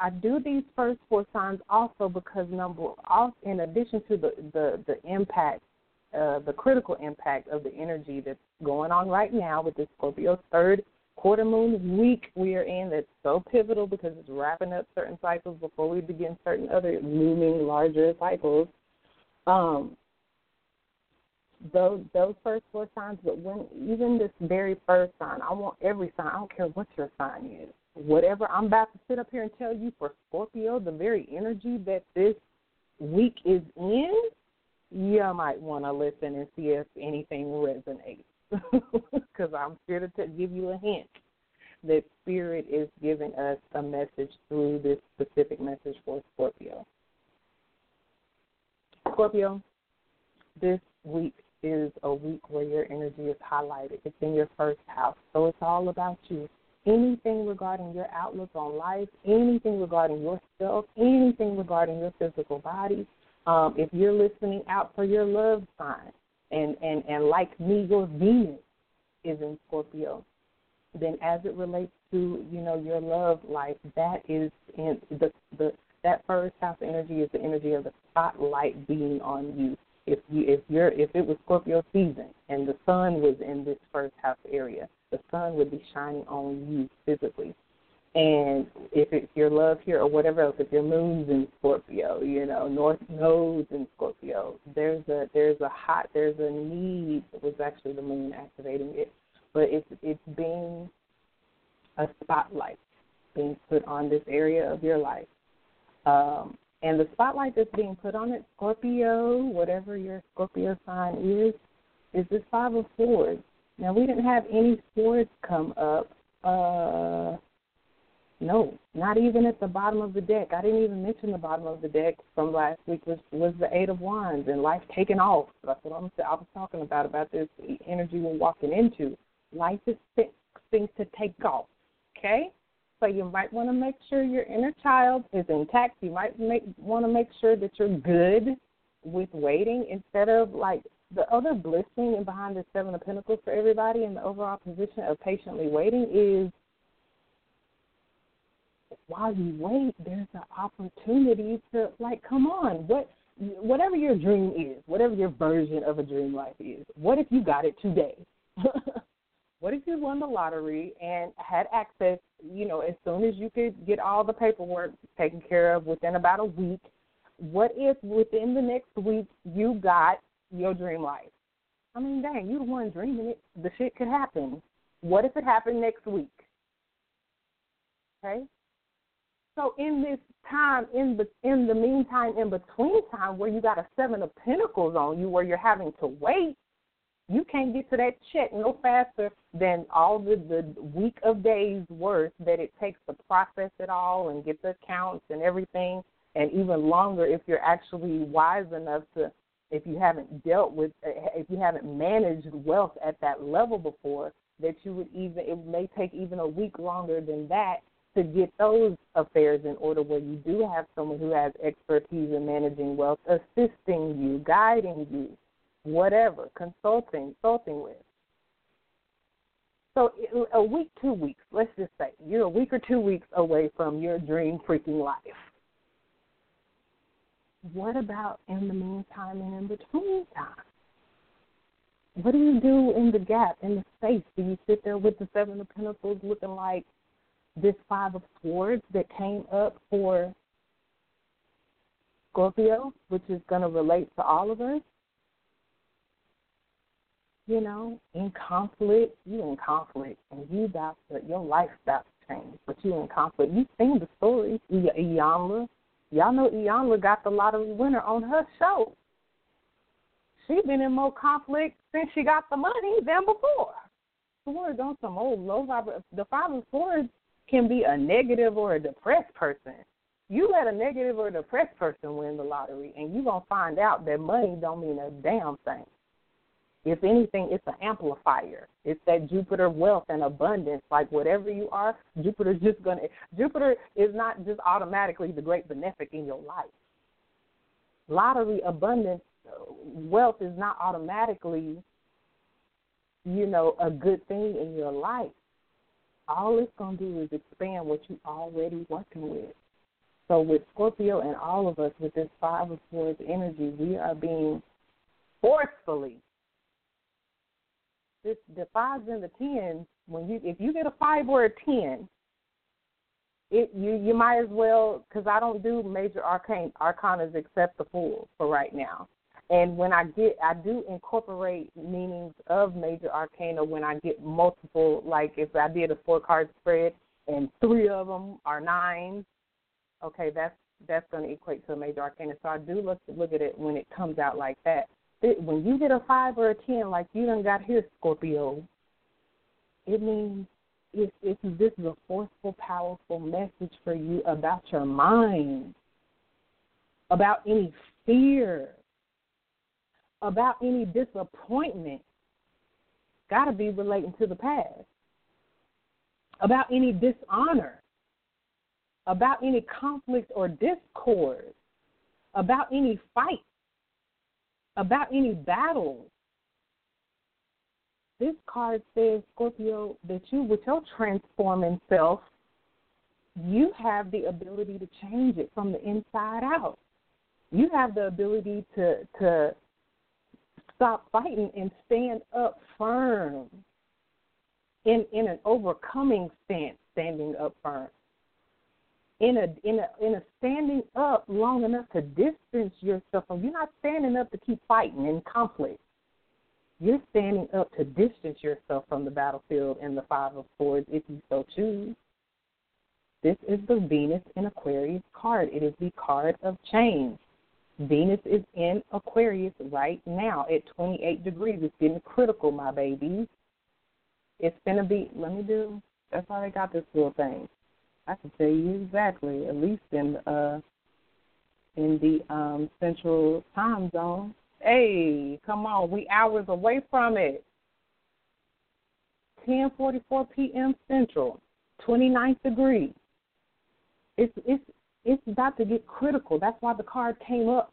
I do these first four signs also because number off in addition to the the the impact, uh, the critical impact of the energy that's going on right now with the Scorpio third quarter moon week we are in that's so pivotal because it's wrapping up certain cycles before we begin certain other looming larger cycles. Um, those those first four signs, but when even this very first sign, I want every sign. I don't care what your sign is whatever I'm about to sit up here and tell you for Scorpio, the very energy that this week is in, you might want to listen and see if anything resonates. [laughs] Because I'm here to give you a hint that Spirit is giving us a message through this specific message for Scorpio. Scorpio, this week is a week where your energy is highlighted. It's in your first house, so it's all about you anything regarding your outlook on life, anything regarding yourself, anything regarding your physical body. Um, if you're listening out for your love sign, and and and like me, your Venus is in Scorpio. Then, as it relates to you know your love life, that is in the the that first house energy is the energy of the spotlight being on you. If you if you're if it was Scorpio season and the sun was in this first house area, the sun would be shining on you physically. And if it's your love here or whatever else, if your moon's in Scorpio, you know, North Node's in Scorpio, there's a there's a hot there's a need. Was actually the moon activating it, but it's it's being a spotlight being put on this area of your life. Um, and the spotlight that's being put on it, Scorpio, whatever your Scorpio sign is, is this five of swords. Now we didn't have any swords come up. Uh no, not even at the bottom of the deck. I didn't even mention the bottom of the deck from last week was was the Eight of Wands and life taking off. That's what I'm I was talking about about this energy we're walking into. Life is things to take off. Okay, so you might want to make sure your inner child is intact. You might make want to make sure that you're good with waiting instead of like the other blessing behind the Seven of Pentacles for everybody in the overall position of patiently waiting is while you wait, there's an opportunity to like, come on, what whatever your dream is, whatever your version of a dream life is, what if you got it today? [laughs] what if you won the lottery and had access, you know, as soon as you could get all the paperwork taken care of within about a week? What if within the next week you got your dream life? I mean, dang, you the one dreaming it. The shit could happen. What if it happened next week? Okay, so in this time, in the in the meantime, in between time, where you got a seven of pentacles on you, where you're having to wait, you can't get to that check no faster than all the the week of days worth that it takes to process it all and get the accounts and everything, and even longer if you're actually wise enough to, if you haven't dealt with, uh, if you haven't managed wealth at that level before, that you would even it may take even a week longer than that to get those affairs in order where you do have someone who has expertise in managing wealth assisting you, guiding you, whatever, consulting, consulting with. So a week, two weeks, let's just say you're a week or two weeks away from your dream freaking life. What about in the meantime and in between time? What do you do in the gap, in the space? Do you sit there with the Seven of Pentacles looking like this Five of Swords that came up for Scorpio, which is going to relate to all of us. You know, in conflict, you in conflict, and you about to, your life about to change, but you in conflict. You've seen the story, Iyanla. Y'all know Iyanla got the lottery winner on her show. She been in more conflict since she got the money than before. Swords on some old low vibe. The five of swords can be a negative or a depressed person. You let a negative or depressed person win the lottery, and you're going to find out that money don't mean a damn thing. If anything, it's an amplifier. It's that Jupiter wealth and abundance. Like whatever you are, Jupiter's [laughs] just gonna. Jupiter is not just automatically the great benefic in your life. Lottery abundance, wealth is not automatically, you know, a good thing in your life all it's to do is expand what you're already working with. So with Scorpio and all of us with this five of swords energy, we are being forcefully this the fives and the tens. When you if you get a five or a ten, it you you might as well because I don't do major arcane arcanas except the fools for right now. And when I get, I do incorporate meanings of major arcana when I get multiple. Like if I did a four card spread and three of them are nines, okay, that's that's going to equate to a major arcana. So I do look look at it when it comes out like that. When you get a five or a ten, like you done got here, Scorpio, it means it's, it's this is a forceful, powerful message for you about your mind, about any fear about any disappointment. Got to be relating to the past. About any dishonor, about any conflict or discord, about any fight, about any battles this card says, Scorpio, that you, with your transforming self, you have the ability to change it from the inside out. You have the ability to to stop fighting and stand up firm in in an overcoming stance, standing up firm. In a in a in a standing up long enough to distance yourself from you're not standing up to keep fighting in conflict. You're standing up to distance yourself from the battlefield and the five of swords if you so choose. This is the Venus in Aquarius card. It is the card of change. Venus is in Aquarius right now at 28 degrees. It's getting critical, my babies. It's going to be, let me do, that's why they got this little thing. I can tell you exactly, at least in uh in the um central time zone. Hey, come on, we hours away from it. 10:44 p.m. Central, 29th degree. It's it's it's about to get critical. That's why the card came up.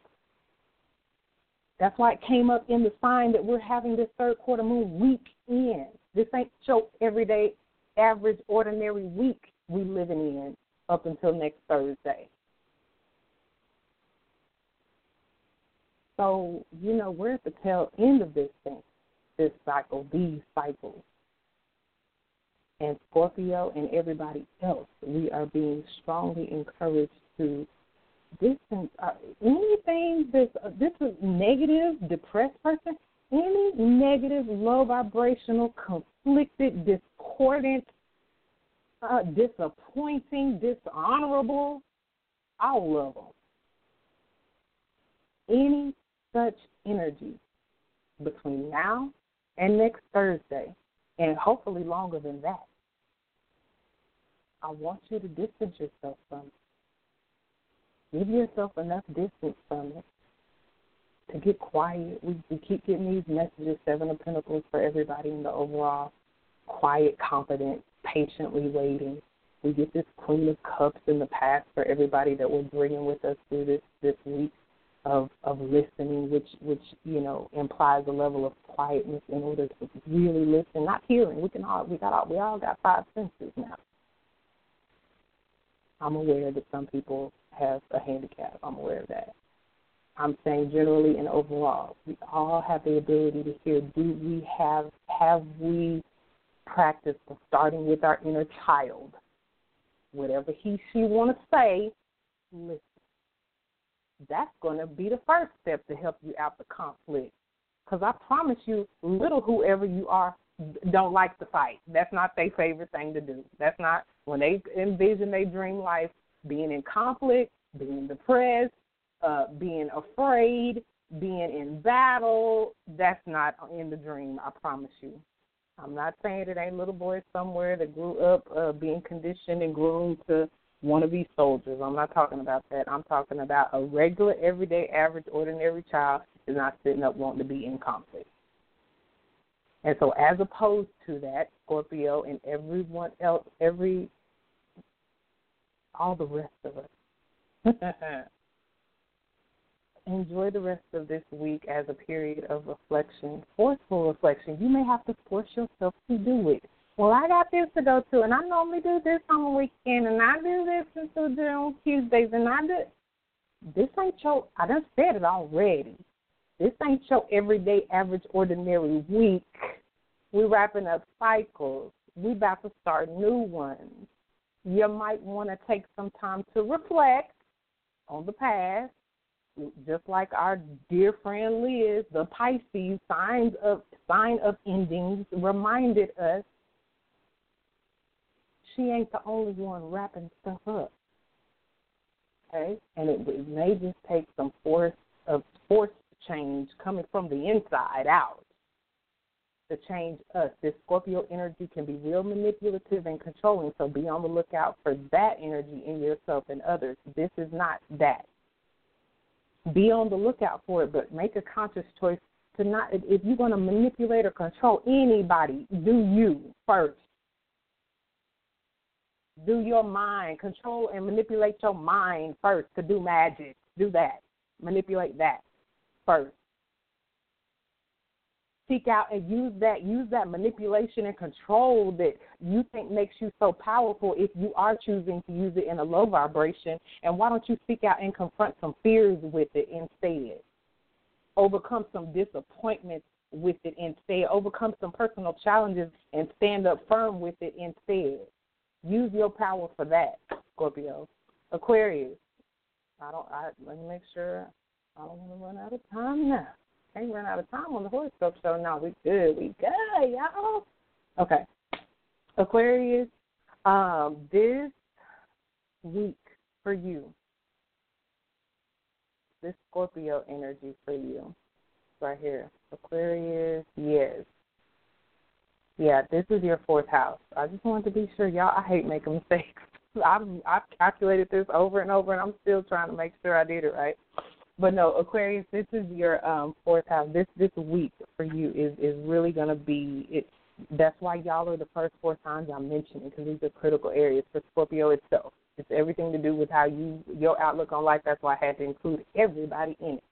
That's why it came up in the sign that we're having this third quarter moon week in. This ain't your everyday, average, ordinary week we living in up until next Thursday. So, you know, we're at the tail end of this thing, this cycle, these cycles and Scorpio and everybody else, we are being strongly encouraged to distance uh, anything that's uh, this is negative, depressed person, any negative, low vibrational, conflicted, discordant, uh, disappointing, dishonorable, all of them. Any such energy between now and next Thursday, and hopefully longer than that, I want you to distance yourself from it. Give yourself enough distance from it to get quiet. We, we keep getting these messages, Seven of Pentacles for everybody in the overall quiet, confident, patiently waiting. We get this Queen of Cups in the past for everybody that we're bringing with us through this this week of of listening, which which you know implies a level of quietness in order to really listen, not hearing. We can all we got all we all got five senses now. I'm aware that some people have a handicap. I'm aware of that. I'm saying generally and overall, we all have the ability to hear. Do we have have we practiced starting with our inner child? Whatever he she want to say, listen. That's going to be the first step to help you out the conflict. Because I promise you, little whoever you are don't like to fight. That's not their favorite thing to do. That's not when they envision their dream life being in conflict, being depressed, uh, being afraid, being in battle. That's not in the dream. I promise you. I'm not saying it ain't little boys somewhere that grew up uh, being conditioned and groomed to want to be soldiers. I'm not talking about that. I'm talking about a regular, everyday, average, ordinary child is not sitting up wanting to be in conflict. And so, as opposed to that, Scorpio and everyone else, every, all the rest of us, [laughs] enjoy the rest of this week as a period of reflection, forceful reflection. You may have to force yourself to do it. Well, I got this to go to, and I normally do this on the weekend, and I do this until on Tuesdays, and I do. This ain't your. I done said it already. This ain't your everyday, average, ordinary week. We're wrapping up cycles. We about to start new ones. You might want to take some time to reflect on the past, just like our dear friend Liz, the Pisces signs of sign of endings, reminded us she ain't the only one wrapping stuff up. Okay, and it, it may just take some force of force change coming from the inside out to change us. This Scorpio energy can be real manipulative and controlling, so be on the lookout for that energy in yourself and others. This is not that. Be on the lookout for it, but make a conscious choice to not, if you're going to manipulate or control anybody, do you first. Do your mind, control and manipulate your mind first to do magic. Do that. Manipulate that first. Seek out and use that use that manipulation and control that you think makes you so powerful if you are choosing to use it in a low vibration. And why don't you seek out and confront some fears with it instead? Overcome some disappointments with it instead. Overcome some personal challenges and stand up firm with it instead. Use your power for that scorpio. Aquarius. I don't i let me make sure i don't want to run out of time now ain't run out of time on the horoscope show. No, we good. We good, y'all. Okay. Aquarius, um, this week for you, this Scorpio energy for you, right here. Aquarius, yes. Yeah, this is your fourth house. I just wanted to be sure, y'all. I hate making mistakes. [laughs] I've I've calculated this over and over, and I'm still trying to make sure I did it right. But no, Aquarius, this is your um, fourth house. This this week for you is is really going to be it. That's why y'all are the first four signs I'm mentioning because these are critical areas for Scorpio itself. It's everything to do with how you your outlook on life. That's why I had to include everybody in it.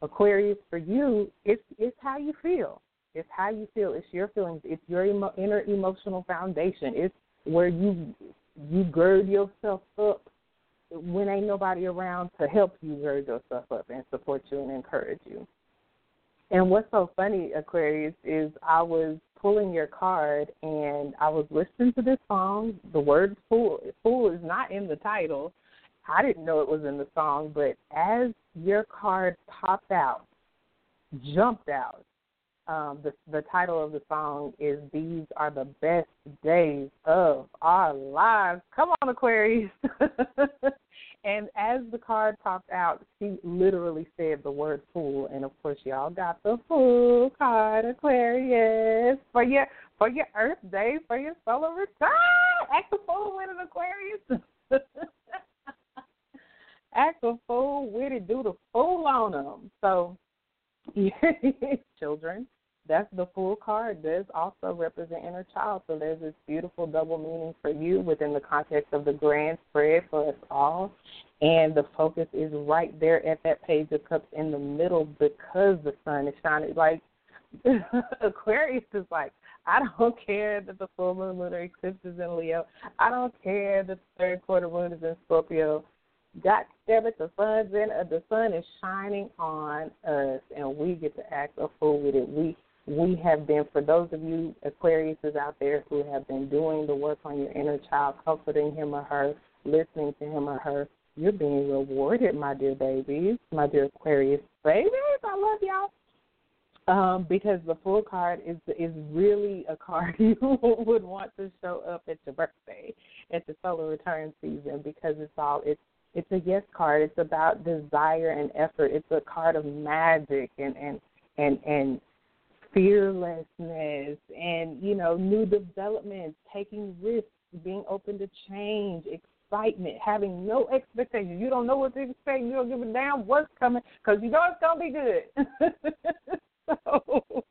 Aquarius, for you, it's it's how you feel. It's how you feel. It's your feelings. It's your emo- inner emotional foundation. It's where you you gird yourself up when ain't nobody around to help you gird yourself up and support you and encourage you. And what's so funny, Aquarius, is I was pulling your card and I was listening to this song. The word fool fool is not in the title. I didn't know it was in the song, but as your card popped out, jumped out, um, the the title of the song is "These Are the Best Days of Our Lives." Come on, Aquarius. [laughs] and as the card popped out, she literally said the word "fool," and of course, y'all got the Fool card, Aquarius, for your for your Earth Day, for your solar return. Act a fool with an Aquarius. [laughs] Act a fool with it, do the fool on them. So [laughs] children. That's the full card. Does also represent inner child. So there's this beautiful double meaning for you within the context of the grand spread for us all. And the focus is right there at that page of cups in the middle because the sun is shining. Like [laughs] Aquarius is like, I don't care that the full moon lunar eclipse is in Leo. I don't care that the third quarter moon is in Scorpio. God damn it, the sun's in uh, the sun is shining on us and we get to act a fool with it. We we have been for those of you Aquariuses out there who have been doing the work on your inner child, comforting him or her, listening to him or her, you're being rewarded, my dear babies, my dear Aquarius babies. I love y'all. Um, because the Fool card is is really a card [laughs] you would want to show up at your birthday, at the solar return season, because it's all it's it's a yes card. It's about desire and effort. It's a card of magic and and and and fearlessness and you know new developments, taking risks, being open to change, excitement, having no expectations. You don't know what to expect. You don't give a damn what's coming because you know it's gonna be good. [laughs] so,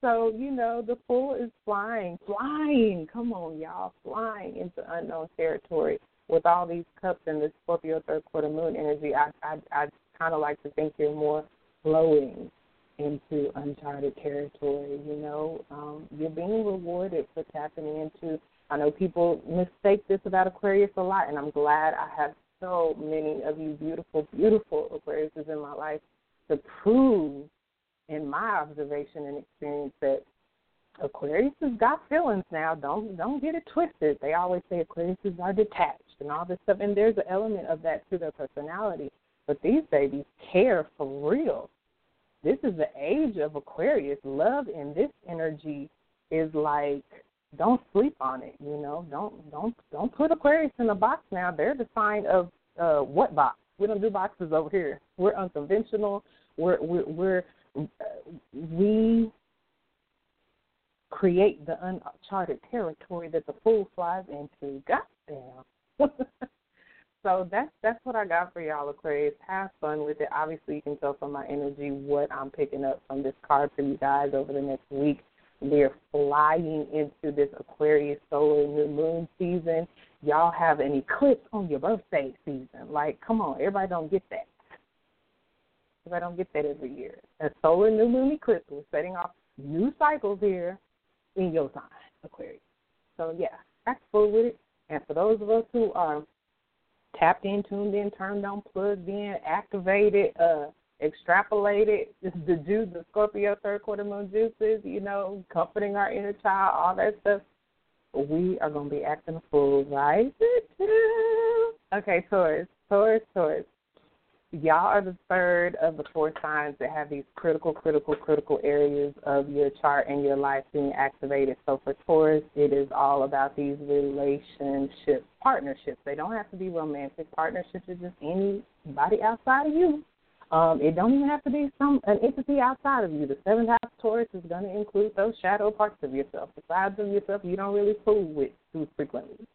so you know the fool is flying, flying. Come on, y'all, flying into unknown territory with all these cups and this Scorpio third quarter moon energy, I I, I kind of like to think you're more flowing into uncharted territory. You know, um, you're being rewarded for tapping into. I know people mistake this about Aquarius a lot, and I'm glad I have so many of you beautiful, beautiful Aquariuses in my life to prove, in my observation and experience, that Aquarius has got feelings now. Don't don't get it twisted. They always say Aquariuses are detached and all this stuff, and there's an element of that to their personality. But these babies care for real. This is the age of Aquarius. Love in this energy is like don't sleep on it. You know, don't don't don't put Aquarius in a box now. They're the sign of uh, what box? We don't do boxes over here. We're unconventional. We're we're, we're we create the uncharted territory that the fool flies into. Goddamn. [laughs] so that's that's what I got for y'all, Aquarius. Have fun with it. Obviously, you can tell from my energy what I'm picking up from this card for you guys over the next week. We're flying into this Aquarius solar new moon season. Y'all have an eclipse on your birthday season. Like, come on, everybody don't get that. I don't get that every year. A solar new moon eclipse is setting off new cycles here in your sign, Aquarius. So yeah, act full with it. And for those of us who are tapped in, tuned in, turned on, plugged in, activated, uh, extrapolated, [laughs] the juice, the Scorpio third quarter moon juices, you know, comforting our inner child, all that stuff. We are to be acting a fool, right? [laughs] Okay, Taurus, Taurus, Taurus y'all are the third of the four signs that have these critical, critical, critical areas of your chart and your life being activated. So for Taurus, it is all about these relationships, partnerships. They don't have to be romantic partnerships. It's just anybody outside of you. Um, it don't even have to be some an entity outside of you. The seventh house Taurus is going to include those shadow parts of yourself, the sides of yourself you don't really fool with too frequently,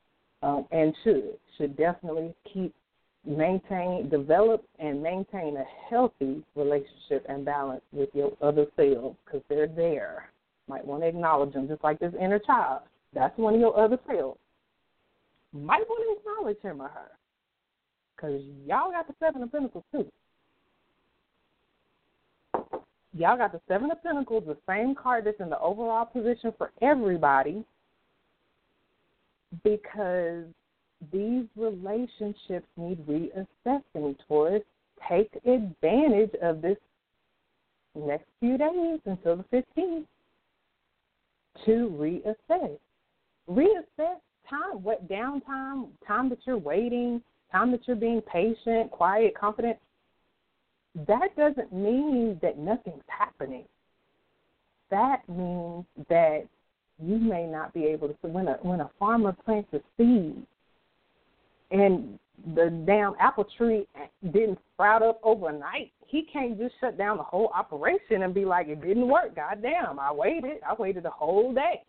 um, and should should definitely keep maintain, develop, and maintain a healthy relationship and balance with your other selves because they're there. Might want to acknowledge them, just like this inner child. That's one of your other selves. Might want to acknowledge him or her because y'all got the Seven of Pentacles too. Y'all got the Seven of Pentacles, the same card that's in the overall position for everybody because these relationships need reassessing. Taurus, take advantage of this next few days until the 15th to reassess. Reassess time, what downtime, time that you're waiting, time that you're being patient, quiet, confident. That doesn't mean that nothing's happening. That means that you may not be able to. When a when a farmer plants a seed, and the damn apple tree didn't sprout up overnight, he can't just shut down the whole operation and be like, it didn't work. God damn, I waited. I waited the whole day.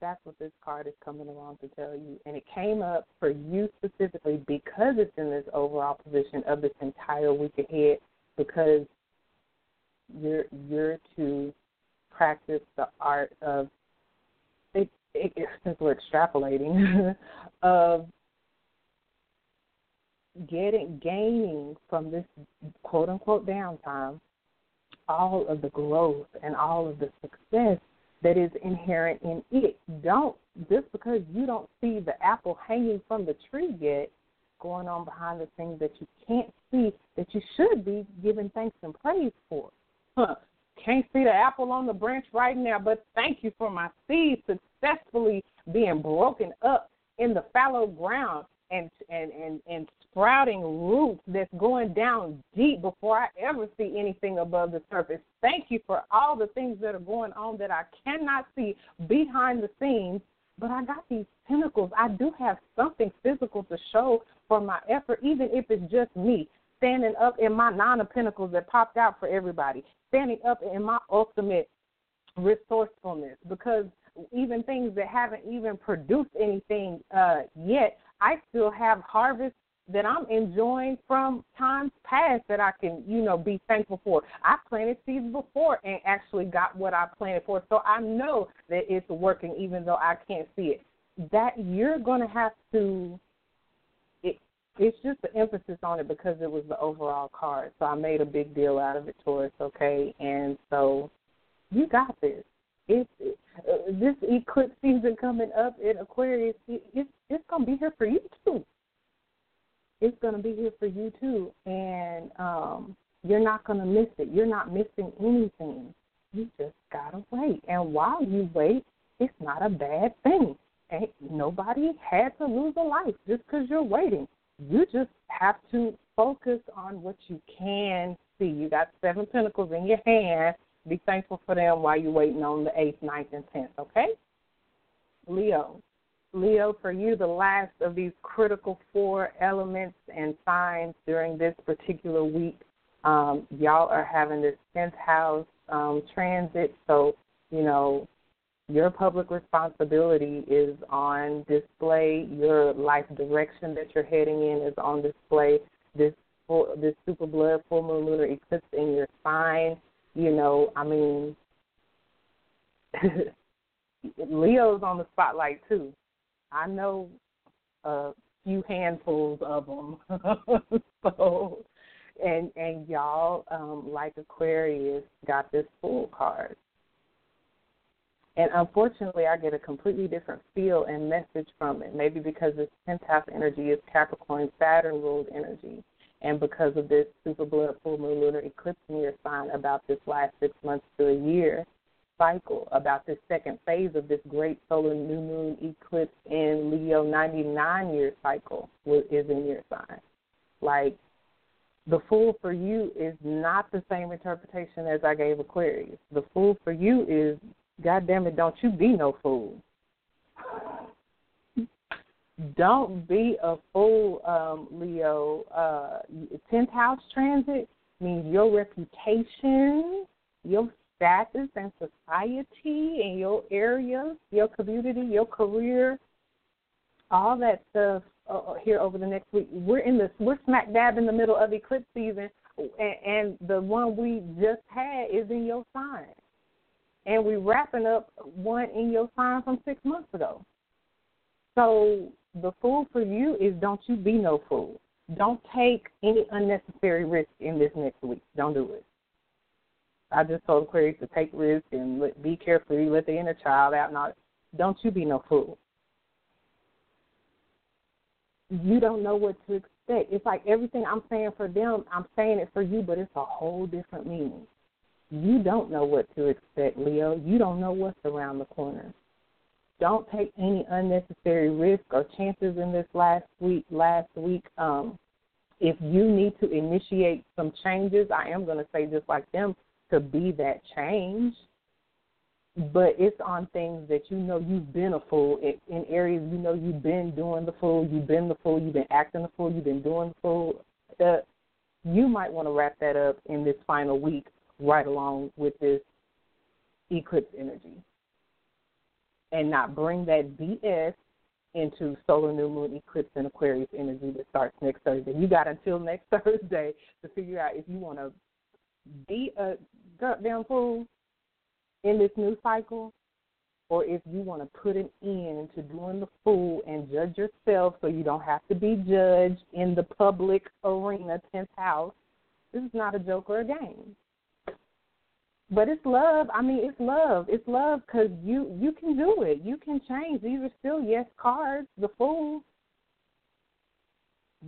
That's what this card is coming along to tell you. And it came up for you specifically because it's in this overall position of this entire week ahead because you're you're to practice the art of since we're extrapolating, [laughs] of getting gaining from this quote unquote downtime all of the growth and all of the success that is inherent in it. Don't just because you don't see the apple hanging from the tree yet, going on behind the things that you can't see that you should be giving thanks and praise for. Huh. Can't see the apple on the branch right now, but thank you for my seed successfully being broken up in the fallow ground and and and and sprouting roots that's going down deep before I ever see anything above the surface. Thank you for all the things that are going on that I cannot see behind the scenes, but I got these pentacles. I do have something physical to show for my effort, even if it's just me standing up in my nine of pentacles that popped out for everybody, standing up in my ultimate resourcefulness because even things that haven't even produced anything uh, yet, I still have harvest that I'm enjoying from times past that I can, you know, be thankful for. I planted seeds before and actually got what I planted for. So I know that it's working even though I can't see it. That you're going to have to it's just the emphasis on it because it was the overall card. So I made a big deal out of it, Taurus. Okay, and so you got this. It's it, uh, this eclipse season coming up in Aquarius. It, it's it's gonna be here for you too. It's gonna be here for you too, and um, you're not gonna miss it. You're not missing anything. You just gotta wait, and while you wait, it's not a bad thing. Ain't nobody had to lose a life just because you're waiting you just have to focus on what you can see. You got seven pentacles in your hand. Be thankful for them while you're waiting on the eighth, ninth, and tenth, okay? Leo. Leo, for you, the last of these critical four elements and signs during this particular week, um, y'all are having this 10th house um, transit. So, you know, your public responsibility is on display. Your life direction that you're heading in is on display. This full, this super blood full moon lunar eclipse in your sign. You know, I mean, [laughs] Leo's on the spotlight too. I know a few handfuls of them. [laughs] so, and and y'all, um, like Aquarius, got this Fool card. And unfortunately, I get a completely different feel and message from it. Maybe because this 10th house energy is Capricorn, Saturn ruled energy. And because of this super blood full moon lunar eclipse in your sign about this last six months to a year cycle, about this second phase of this great solar new moon eclipse in Leo 99 year cycle is in your sign. Like, the fool for you is not the same interpretation as I gave Aquarius. The fool for you is God damn it, don't you be no fool. Don't be a fool, um, Leo. Uh, 10th house transit means your reputation, your status in society in your area, your community, your career, all that stuff uh, uh here over the next week. We're in this. We're smack dab in the middle of eclipse season, and, and the one we just had is in your sign and we're wrapping up one in your sign from six months ago. So the fool for you is don't you be no fool. Don't take any unnecessary risk in this next week. Don't do it. I just told Aquarius to take risk and let, be careful. You let the inner child out. Not don't you be no fool. You don't know what to expect. It's like everything I'm saying for them, I'm saying it for you, but it's a whole different meaning. You don't know what to expect, Leo. You don't know what's around the corner. Don't take any unnecessary risk or chances in this last week. Last week, um, if you need to initiate some changes, I am going to say just like them to be that change. But it's on things that you know you've been a fool in, areas you know you've been doing the fool, you've been the fool, you've been acting the fool, you've been doing the fool. Uh, you might want to wrap that up in this final week right along with this eclipse energy and not bring that BS into solar new moon eclipse and Aquarius energy that starts next Thursday. You got until next [laughs] Thursday to figure out if you want to be a goddamn fool in this new cycle or if you want to put an end to doing the fool and judge yourself so you don't have to be judged in the public arena, 10th house. This is not a joke or a game but it's love. I mean, it's love. It's love because you you can do it. You can change. These are still yes cards. The fool.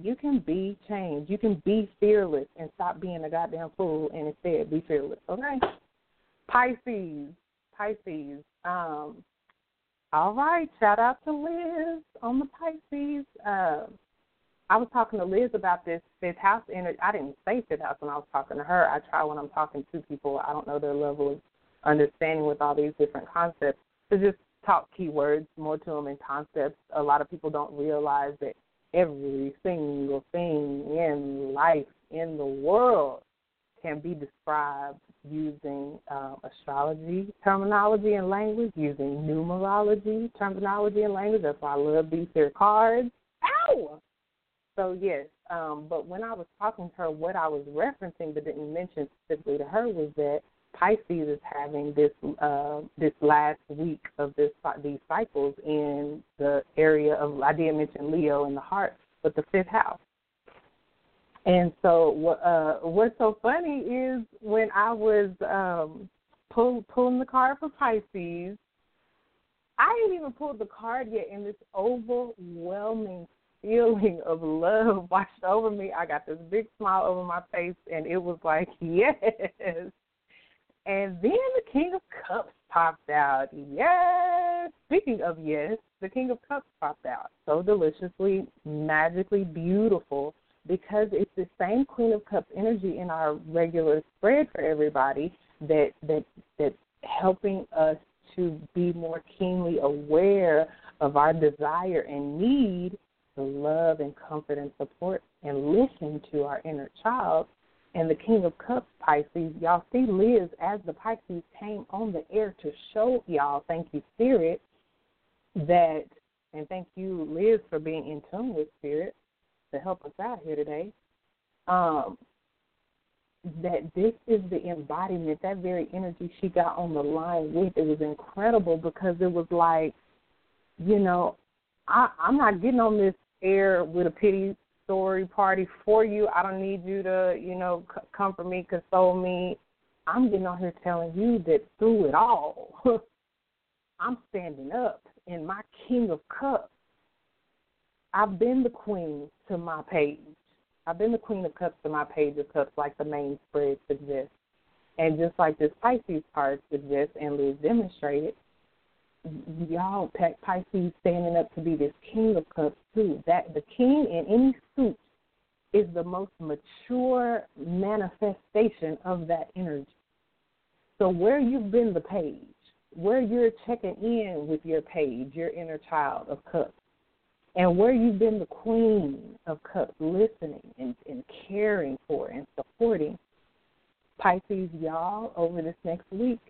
You can be changed. You can be fearless and stop being a goddamn fool and instead be fearless. Okay. Pisces. Pisces. Um. All right. Shout out to Liz on the Pisces. Um. I was talking to Liz about this fifth house energy. I didn't say fifth house when I was talking to her. I try when I'm talking to people. I don't know their level of understanding with all these different concepts to just talk keywords more to them in concepts. A lot of people don't realize that every single thing in life in the world can be described using uh, astrology terminology and language, using numerology terminology and language. That's why I love these here cards. Ow! So yes, um, but when I was talking to her, what I was referencing but didn't mention specifically to her was that Pisces is having this uh, this last week of this these cycles in the area of I did mention Leo in the heart, but the fifth house. And so uh, what's so funny is when I was um, pull, pulling the card for Pisces, I hadn't even pulled the card yet, and this overwhelming feeling [laughs] of love washed over me. I got this big smile over my face, and it was like, [laughs] yes. And then the King of Cups popped out. Yes. Speaking of yes, the King of Cups popped out. So deliciously, magically beautiful because it's the same Queen of Cups energy in our regular spread for everybody that that that's helping us to be more keenly aware of our desire and need to love and comfort and support and listen to our inner child. And the King of Cups, Pisces, y'all see Liz as the Pisces came on the air to show y'all, thank you, Spirit, that, and thank you, Liz, for being in tune with Spirit to help us out here today. Um, that this is the embodiment, that very energy she got on the line with. It was incredible because it was like, you know, I, I'm not getting on this air with a pity story party for you. I don't need you to, you know, c- comfort me, console me. I'm getting on here telling you that through it all, [laughs] I'm standing up in my King of Cups. I've been the queen to my page. I've been the queen of cups to my page of cups, like the main spread suggests. And just like this Pisces card suggests and Liz demonstrated, y'all Pisces standing up to be this king of cups too. That the king in any suit is the most mature manifestation of that energy. So where you've been the page, where you're checking in with your page, your inner child of cups, and where you've been the queen of cups, listening and, and caring for and supporting, Pisces, y'all, over this next week,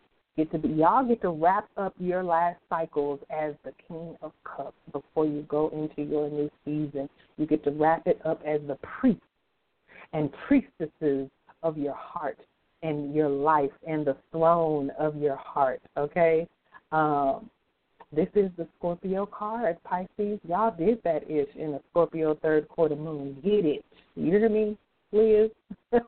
get to be y'all get to wrap up your last cycles as the king of cups before you go into your new season. You get to wrap it up as the priest and priestesses of your heart and your life and the throne of your heart. Okay, um, this is the Scorpio card, Pisces. Y'all did that ish in the Scorpio third quarter moon. Get it? You hear me, Liz? [laughs]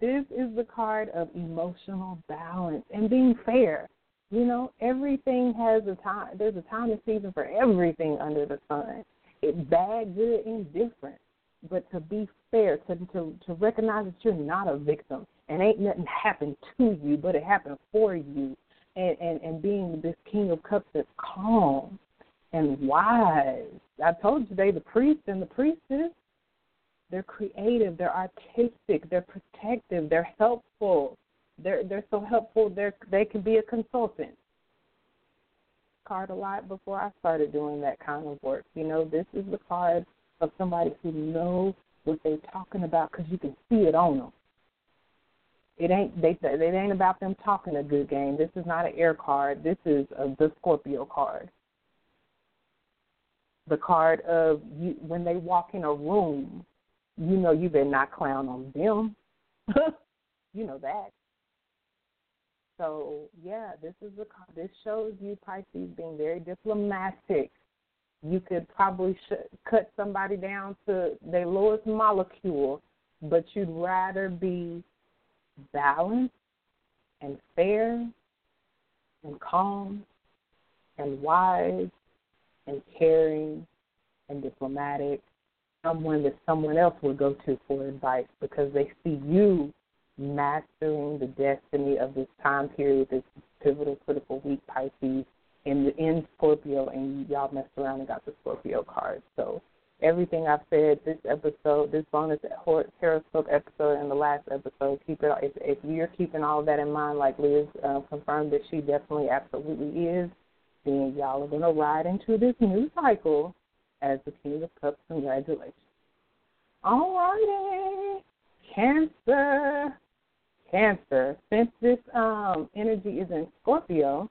this is the card of emotional balance and being fair. You know, everything has a time. There's a time and season for everything under the sun. It's bad, good, indifferent. But to be fair, to to to recognize that you're not a victim and ain't nothing happened to you, but it happened for you. And and and being this King of Cups that's calm and wise. I told you today the priest and the priestess they're creative, they're artistic, they're protective, they're helpful. They're they're so helpful. They they can be a consultant. Card a lot before I started doing that kind of work. You know, this is the card of somebody who knows what they're talking about because you can see it on them. It ain't they it ain't about them talking a good game. This is not an air card. This is a, the Scorpio card. The card of you when they walk in a room, you know you better not clown on them. [laughs] you know that. So yeah, this is the this shows you Pisces being very diplomatic. You could probably sh- cut somebody down to their lowest molecule, but you'd rather be balanced and fair and calm and wise and caring and diplomatic someone that someone else would go to for advice because they see you mastering the destiny of this time period, this pivotal critical week, Pisces, in the in Scorpio, and y'all messed around and got the Scorpio card. So everything I've said this episode, this bonus horoscope episode, and the last episode, keep it. If, if you're keeping all that in mind, like Liz uh, confirmed that she definitely, absolutely is, then y'all are gonna ride into this new cycle as the King of Cups. Congratulations. All righty. Cancer. Cancer. Since this um, energy is in Scorpio,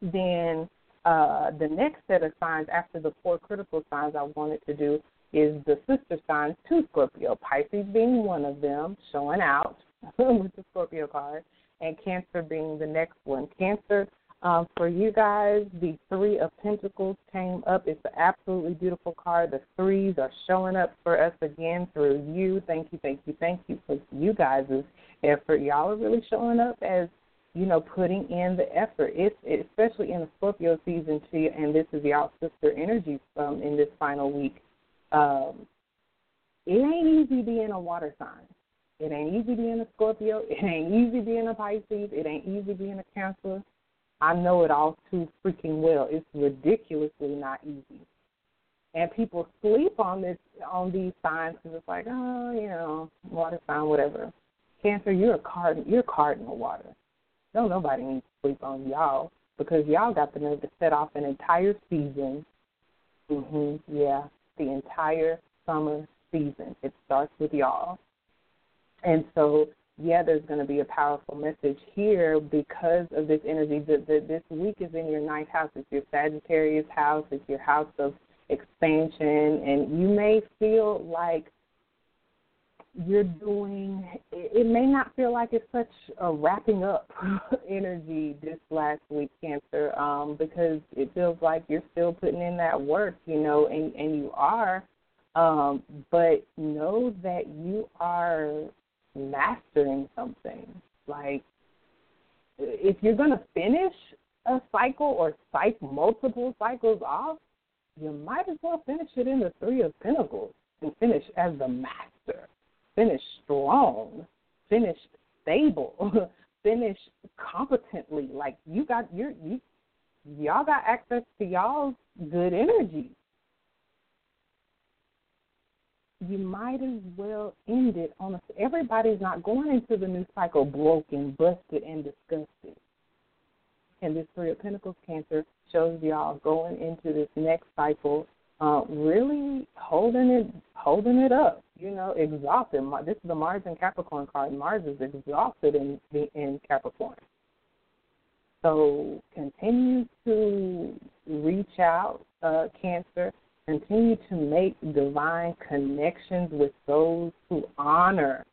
then uh, the next set of signs after the four critical signs I wanted to do is the sister signs to Scorpio. Pisces being one of them, showing out [laughs] with the Scorpio card, and Cancer being the next one. Cancer um, for you guys, the Three of Pentacles came up. It's an absolutely beautiful card. The threes are showing up for us again through you. Thank you, thank you, thank you for you guys' effort. Y'all are really showing up as you know, putting in the effort. It's especially in the Scorpio season too, and this is y'all sister energy um, in this final week. Um, it ain't easy being a water sign. It ain't easy being a Scorpio. It ain't easy being a Pisces. It ain't easy being a Cancer. I know it all too freaking well. It's ridiculously not easy. And people sleep on this on these signs because it's like, oh, you know, water sign, whatever. Cancer, you're a card, you're cardinal water. Don't nobody need to sleep on y'all because y'all got the nerve to set off an entire season. Mhm. Yeah, the entire summer season. It starts with y'all. And so yeah, there's going to be a powerful message here because of this energy. That this week is in your ninth house. It's your Sagittarius house. It's your house of expansion, and you may feel like you're doing it may not feel like it's such a wrapping up [laughs] energy this last week cancer um because it feels like you're still putting in that work you know and and you are um but know that you are mastering something like if you're going to finish a cycle or cite multiple cycles off you might as well finish it in the three of pentacles and finish as the master finish strong, finish stable, [laughs] finish competently. Like you got your you y'all got access to y'all's good energy. You might as well end it on a. Everybody's not going into the new cycle broken, busted, and disgusted. And this Three of Pentacles Cancer shows y'all going into this next cycle uh, really holding it holding it up. You know, exhausted. This is the Mars and Capricorn card. Mars is exhausted in in Capricorn. So continue to reach out, uh, Cancer. Continue to make divine connections with those who honor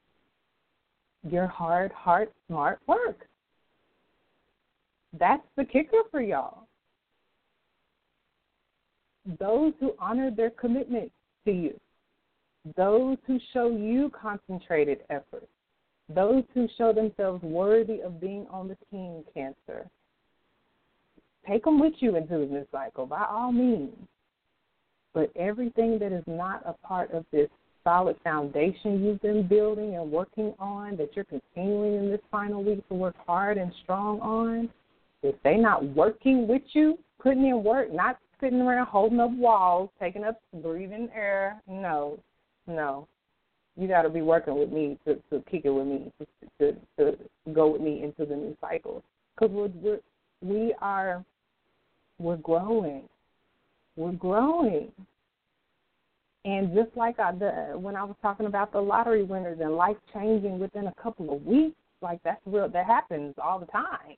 your hard, heart, smart work. That's the kicker for y'all those who honor their commitment to you, those who show you concentrated effort, those who show themselves worthy of being on the team, Cancer. Take them with you into the new cycle by all means. But everything that is not a part of this solid foundation you've been building and working on, that you're continuing in this final week to work hard and strong on, if they're not working with you, putting in work, not sitting around holding up walls, taking up breathing air. No, no. You got to be working with me to to kick it with me to to, to go with me into the new cycle because we're, we're we are we're growing, we're growing. And just like I, the, when I was talking about the lottery winners and life changing within a couple of weeks, like that's real. That happens all the time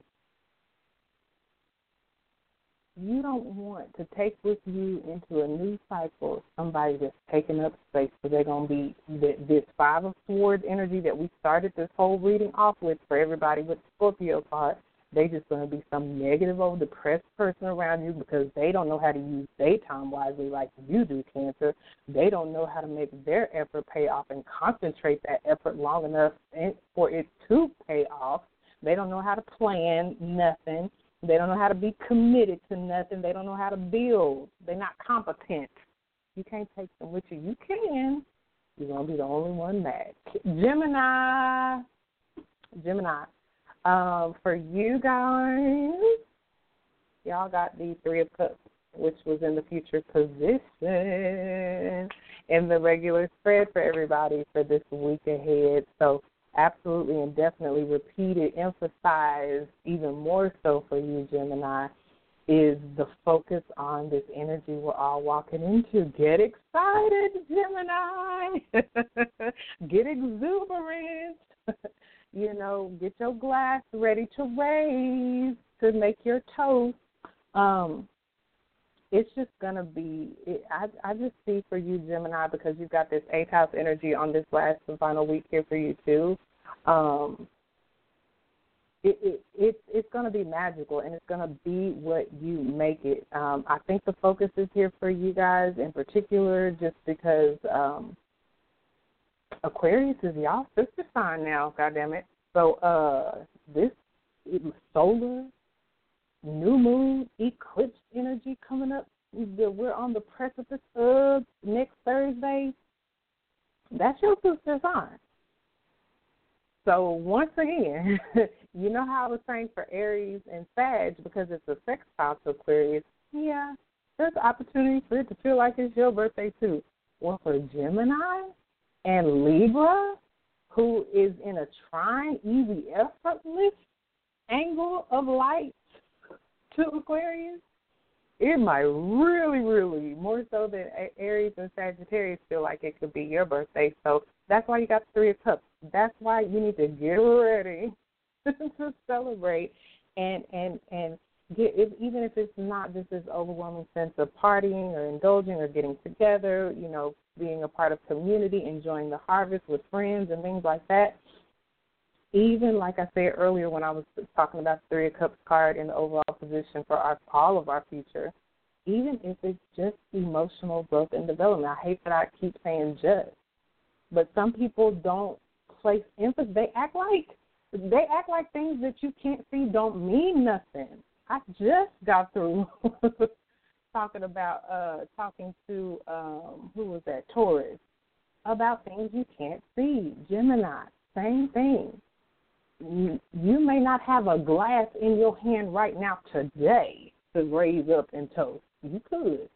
you don't want to take with you into a new cycle somebody that's taking up space so they're going to be this five of swords energy that we started this whole reading off with for everybody with Scorpio card. They just going to be some negative or depressed person around you because they don't know how to use their time wisely like you do, Cancer. They don't know how to make their effort pay off and concentrate that effort long enough for it to pay off. They don't know how to plan nothing they don't know how to be committed to nothing. They don't know how to build. They're not competent. You can't take them with you. You can. You're gonna be the only one mad. Gemini. Gemini. Um, for you guys, y'all got the three of cups, which was in the future position in the regular spread for everybody for this week ahead. So absolutely and definitely repeated, emphasized even more so for you, Gemini, is the focus on this energy we're all walking into. Get excited, Gemini. [laughs] get exuberant. [laughs] you know, get your glass ready to raise to make your toast. Um, it's just gonna be. It, I I just see for you, Gemini, because you've got this eighth house energy on this last and final week here for you too. Um, it, it, it it's going to be magical and it's going to be what you make it. Um, I think the focus is here for you guys in particular, just because um, Aquarius is y'all sister sign now. God damn it! So uh, this solar new moon eclipse energy coming up. We're on the precipice of next Thursday. That's your sister sign. So once again, [laughs] you know how I was saying for Aries and Sag because it's a sextile to Aquarius. Yeah, there's opportunity for it to feel like it's your birthday too. Well, for Gemini and Libra, who is in a trine, easy, effortless angle of light to Aquarius, it might really, really, more so than Aries and Sagittarius, feel like it could be your birthday. So that's why you got the Three of Cups. That's why you need to get ready [laughs] to celebrate and and and get if, even if it's not just this overwhelming sense of partying or indulging or getting together, you know, being a part of community, enjoying the harvest with friends and things like that. Even like I said earlier when I was talking about the Three of Cups card and the overall position for our all of our future, even if it's just emotional growth and development. I hate that I keep saying just, but some people don't place emphasis. They act like they act like things that you can't see don't mean nothing. I just got through [laughs] talking about uh talking to um who was that Taurus about things you can't see. Gemini, same thing. You, you may not have a glass in your hand right now today to raise up and toast. You could,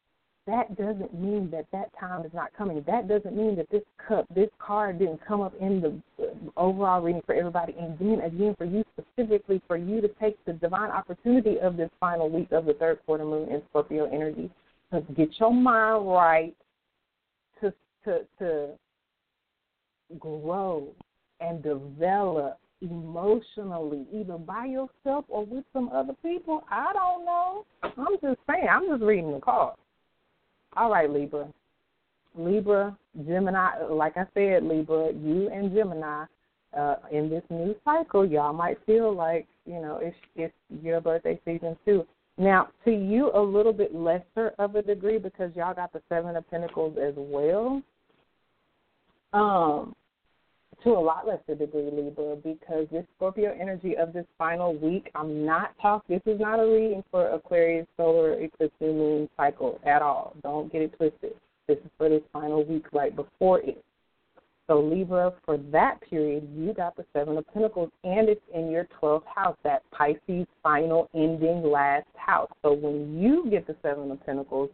that doesn't mean that that time is not coming. That doesn't mean that this cup, this card didn't come up in the uh, overall reading for everybody. And then again, for you specifically, for you to take the divine opportunity of this final week of the third quarter moon in Scorpio energy, to get your mind right, to to to grow and develop emotionally, either by yourself or with some other people. I don't know. I'm just saying. I'm just reading the cards. All right, Libra. Libra, Gemini, like I said, Libra, you and Gemini, uh, in this new cycle, y'all might feel like, you know, it's it's your birthday season too. Now, to you a little bit lesser of a degree because y'all got the seven of pentacles as well. Um, to a lot lesser degree, Libra, because this Scorpio energy of this final week, I'm not talking, this is not a reading for Aquarius solar eclipse new moon cycle at all. Don't get it twisted. This is for this final week right before it. So, Libra, for that period, you got the Seven of Pentacles, and it's in your 12th house, that Pisces final ending last house. So, when you get the Seven of Pentacles,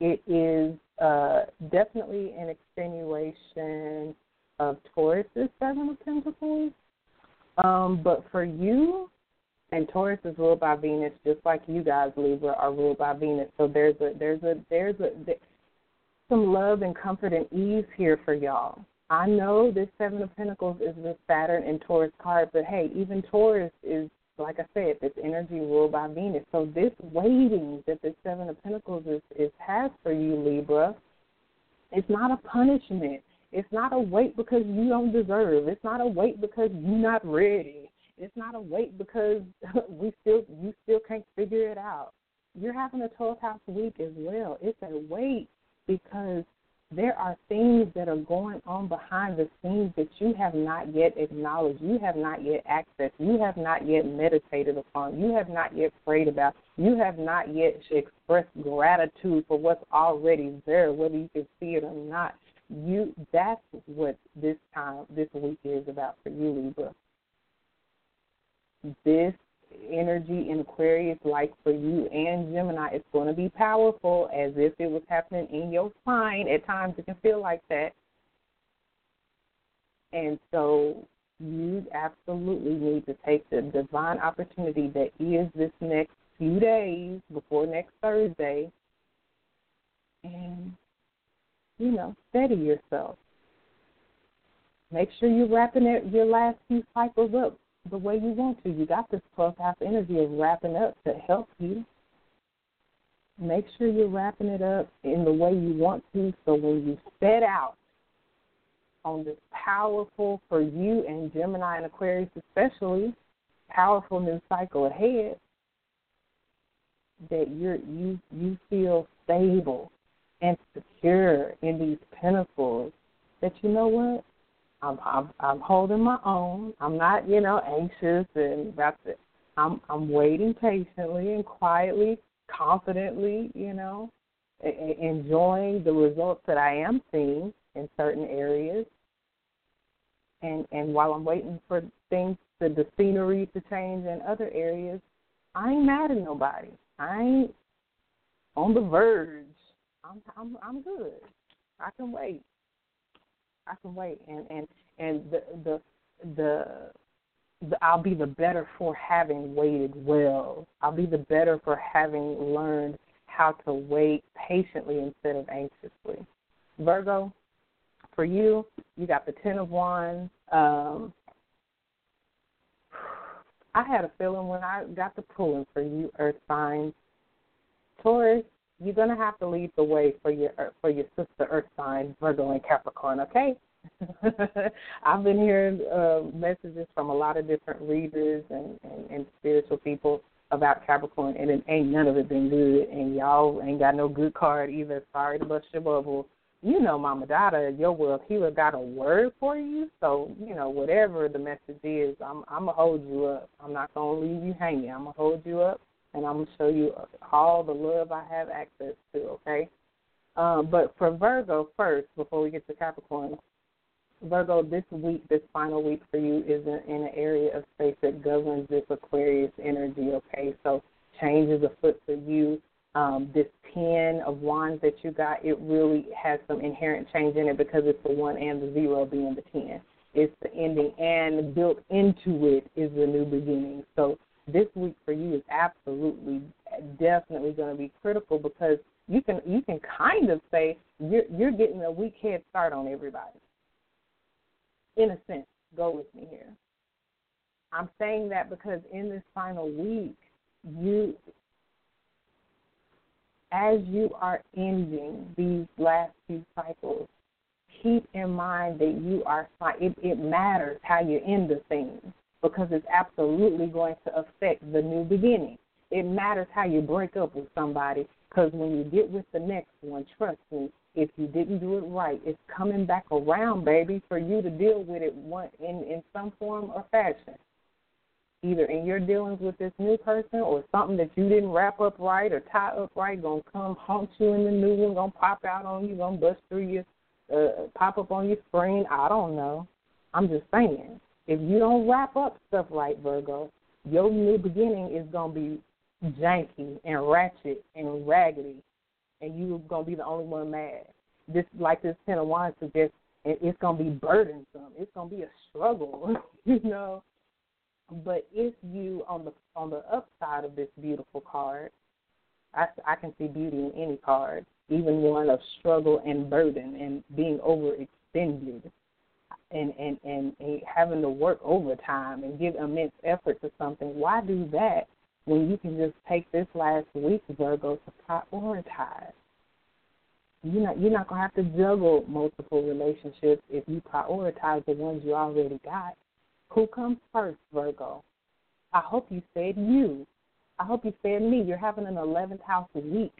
it is uh, definitely an extenuation of Taurus's Seven of Pentacles. Um, but for you, and Taurus is ruled by Venus, just like you guys, Libra, are ruled by Venus. So there's a there's a there's a there, some love and comfort and ease here for y'all. I know this Seven of Pentacles is the Saturn and Taurus card, but hey, even Taurus is like I said, this energy ruled by Venus. So this waiting that the Seven of Pentacles is, is has for you, Libra, it's not a punishment. It's not a wait because you don't deserve. It's not a wait because you're not ready. It's not a wait because [laughs] we still you still can't figure it out. You're having a 12 house week as well. It's a wait because there are things that are going on behind the scenes that you have not yet acknowledged, you have not yet accessed, you have not yet meditated upon, you have not yet prayed about, you have not yet expressed gratitude for what's already there, whether you can see it or not you that's what this time this week is about for you libra. This energy in aquarius like for you and gemini it's going to be powerful as if it was happening in your spine at times. It can feel like that. And so you absolutely need to take the divine opportunity that is this next few days before next thursday and you know, steady yourself. Make sure you're wrapping it, your last few cycles up the way you want to. You got this 12th house energy of wrapping up to help you. Make sure you're wrapping it up in the way you want to so when you set out on this powerful, for you and Gemini and Aquarius especially, powerful new cycle ahead, that you're you you feel stable and secure in these pentacles that you know what I'm I'm, I'm holding my own. I'm not you know anxious and about to. I'm I'm waiting patiently and quietly, confidently, you know, a- enjoying the results that I am seeing in certain areas. And and while I'm waiting for things, the, the scenery to change in other areas, I ain't mad at nobody. I ain't on the verge I'm I'm I'm good. I can wait. I can wait, and and and the the the, the I'll be the better for having waited well. I'll be the better for having learned how to wait patiently instead of anxiously. Virgo, for you, you got the Ten of Wands. Um, I had a feeling when I got the pulling for you, Earth signs. Taurus, you're gonna have to lead the way for your for your sister Earth sign, Virgo and Capricorn. Okay. [laughs] I've been hearing uh, messages from a lot of different readers and, and, and spiritual people about Capricorn, and it ain't none of it been good. And y'all ain't got no good card either. Sorry to bust your bubble. You know, Mama Dada, your world healer got a word for you. So you know, whatever the message is, I'm I'm gonna hold you up. I'm not gonna leave you hanging. I'm gonna hold you up, and I'm gonna show you all the love I have access to. Okay. Um, but for Virgo first, before we get to Capricorn, Virgo, this week, this final week for you is in, in an area of space that governs this Aquarius energy, okay? So change is afoot for you. Um, this 10 of wands that you got, it really has some inherent change in it because it's the 1 and the 0 being the 10. It's the ending, and built into it is the new beginning. So this week for you is absolutely, uh, definitely going to be critical because you can you can kind of say you're you're getting a week head start on everybody in a sense, go with me here. I'm saying that because in this final week, you, as you are ending these last few cycles, keep in mind that you are it, it matters how you end the thing because it's absolutely going to affect the new beginning. It matters how you break up with somebody because when you get with the next one, trust me, if you didn't do it right, it's coming back around, baby, for you to deal with it one in in some form or fashion. Either in your dealings with this new person or something that you didn't wrap up right or tie up right, gonna come haunt you in the new one, gonna pop out on you, gonna bust through your, uh, pop up on your screen. I don't know. I'm just saying, if you don't wrap up stuff right, Virgo, your new beginning is gonna be janky and ratchet and raggedy and you're gonna be the only one mad. This like this ten of wands suggests it's gonna be burdensome. It's gonna be a struggle, [laughs] you know. But if you on the on the upside of this beautiful card, I I can see beauty in any card, even one of struggle and burden and being overextended. And, and, and, having to work overtime and give immense effort to something. Why do that when you can just take this last week, Virgo, to prioritize. You're not you're not gonna have to juggle multiple relationships if you prioritize the ones you already got. Who comes first, Virgo? I hope you said you. I hope you said me. You're having an eleventh house week.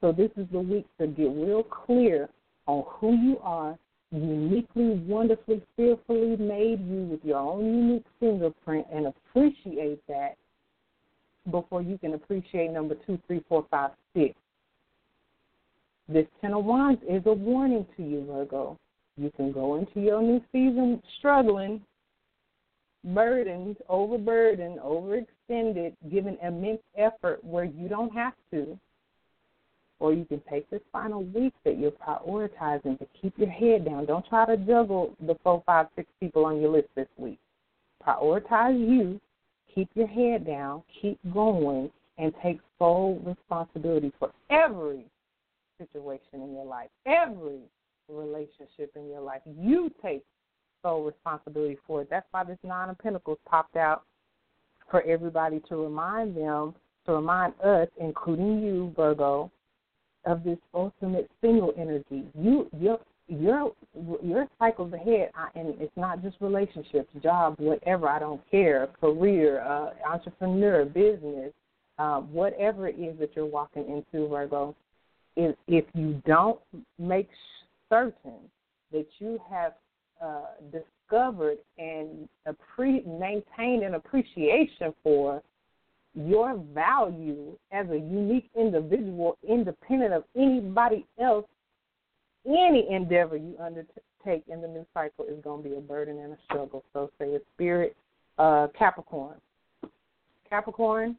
So this is the week to get real clear on who you are, uniquely, wonderfully, fearfully made you with your own unique fingerprint and appreciate that before you can appreciate number two, three, four, five, six. This Ten of Wands is a warning to you, Virgo. You can go into your new season struggling, burdened, overburdened, overextended, giving immense effort where you don't have to. Or you can take this final week that you're prioritizing to keep your head down. Don't try to juggle the four, five, six people on your list this week. Prioritize you keep your head down, keep going, and take full responsibility for every situation in your life, every relationship in your life. You take full responsibility for it. That's why this Nine of Pentacles popped out for everybody to remind them, to remind us, including you, Virgo, of this ultimate single energy. You, your your your cycles ahead, and it's not just relationships, jobs, whatever. I don't care, career, uh, entrepreneur, business, uh, whatever it is that you're walking into, Virgo. If if you don't make certain that you have uh, discovered and appre- maintained an appreciation for your value as a unique individual, independent of anybody else any endeavor you undertake in the new cycle is going to be a burden and a struggle. So, say a spirit, uh, Capricorn. Capricorn,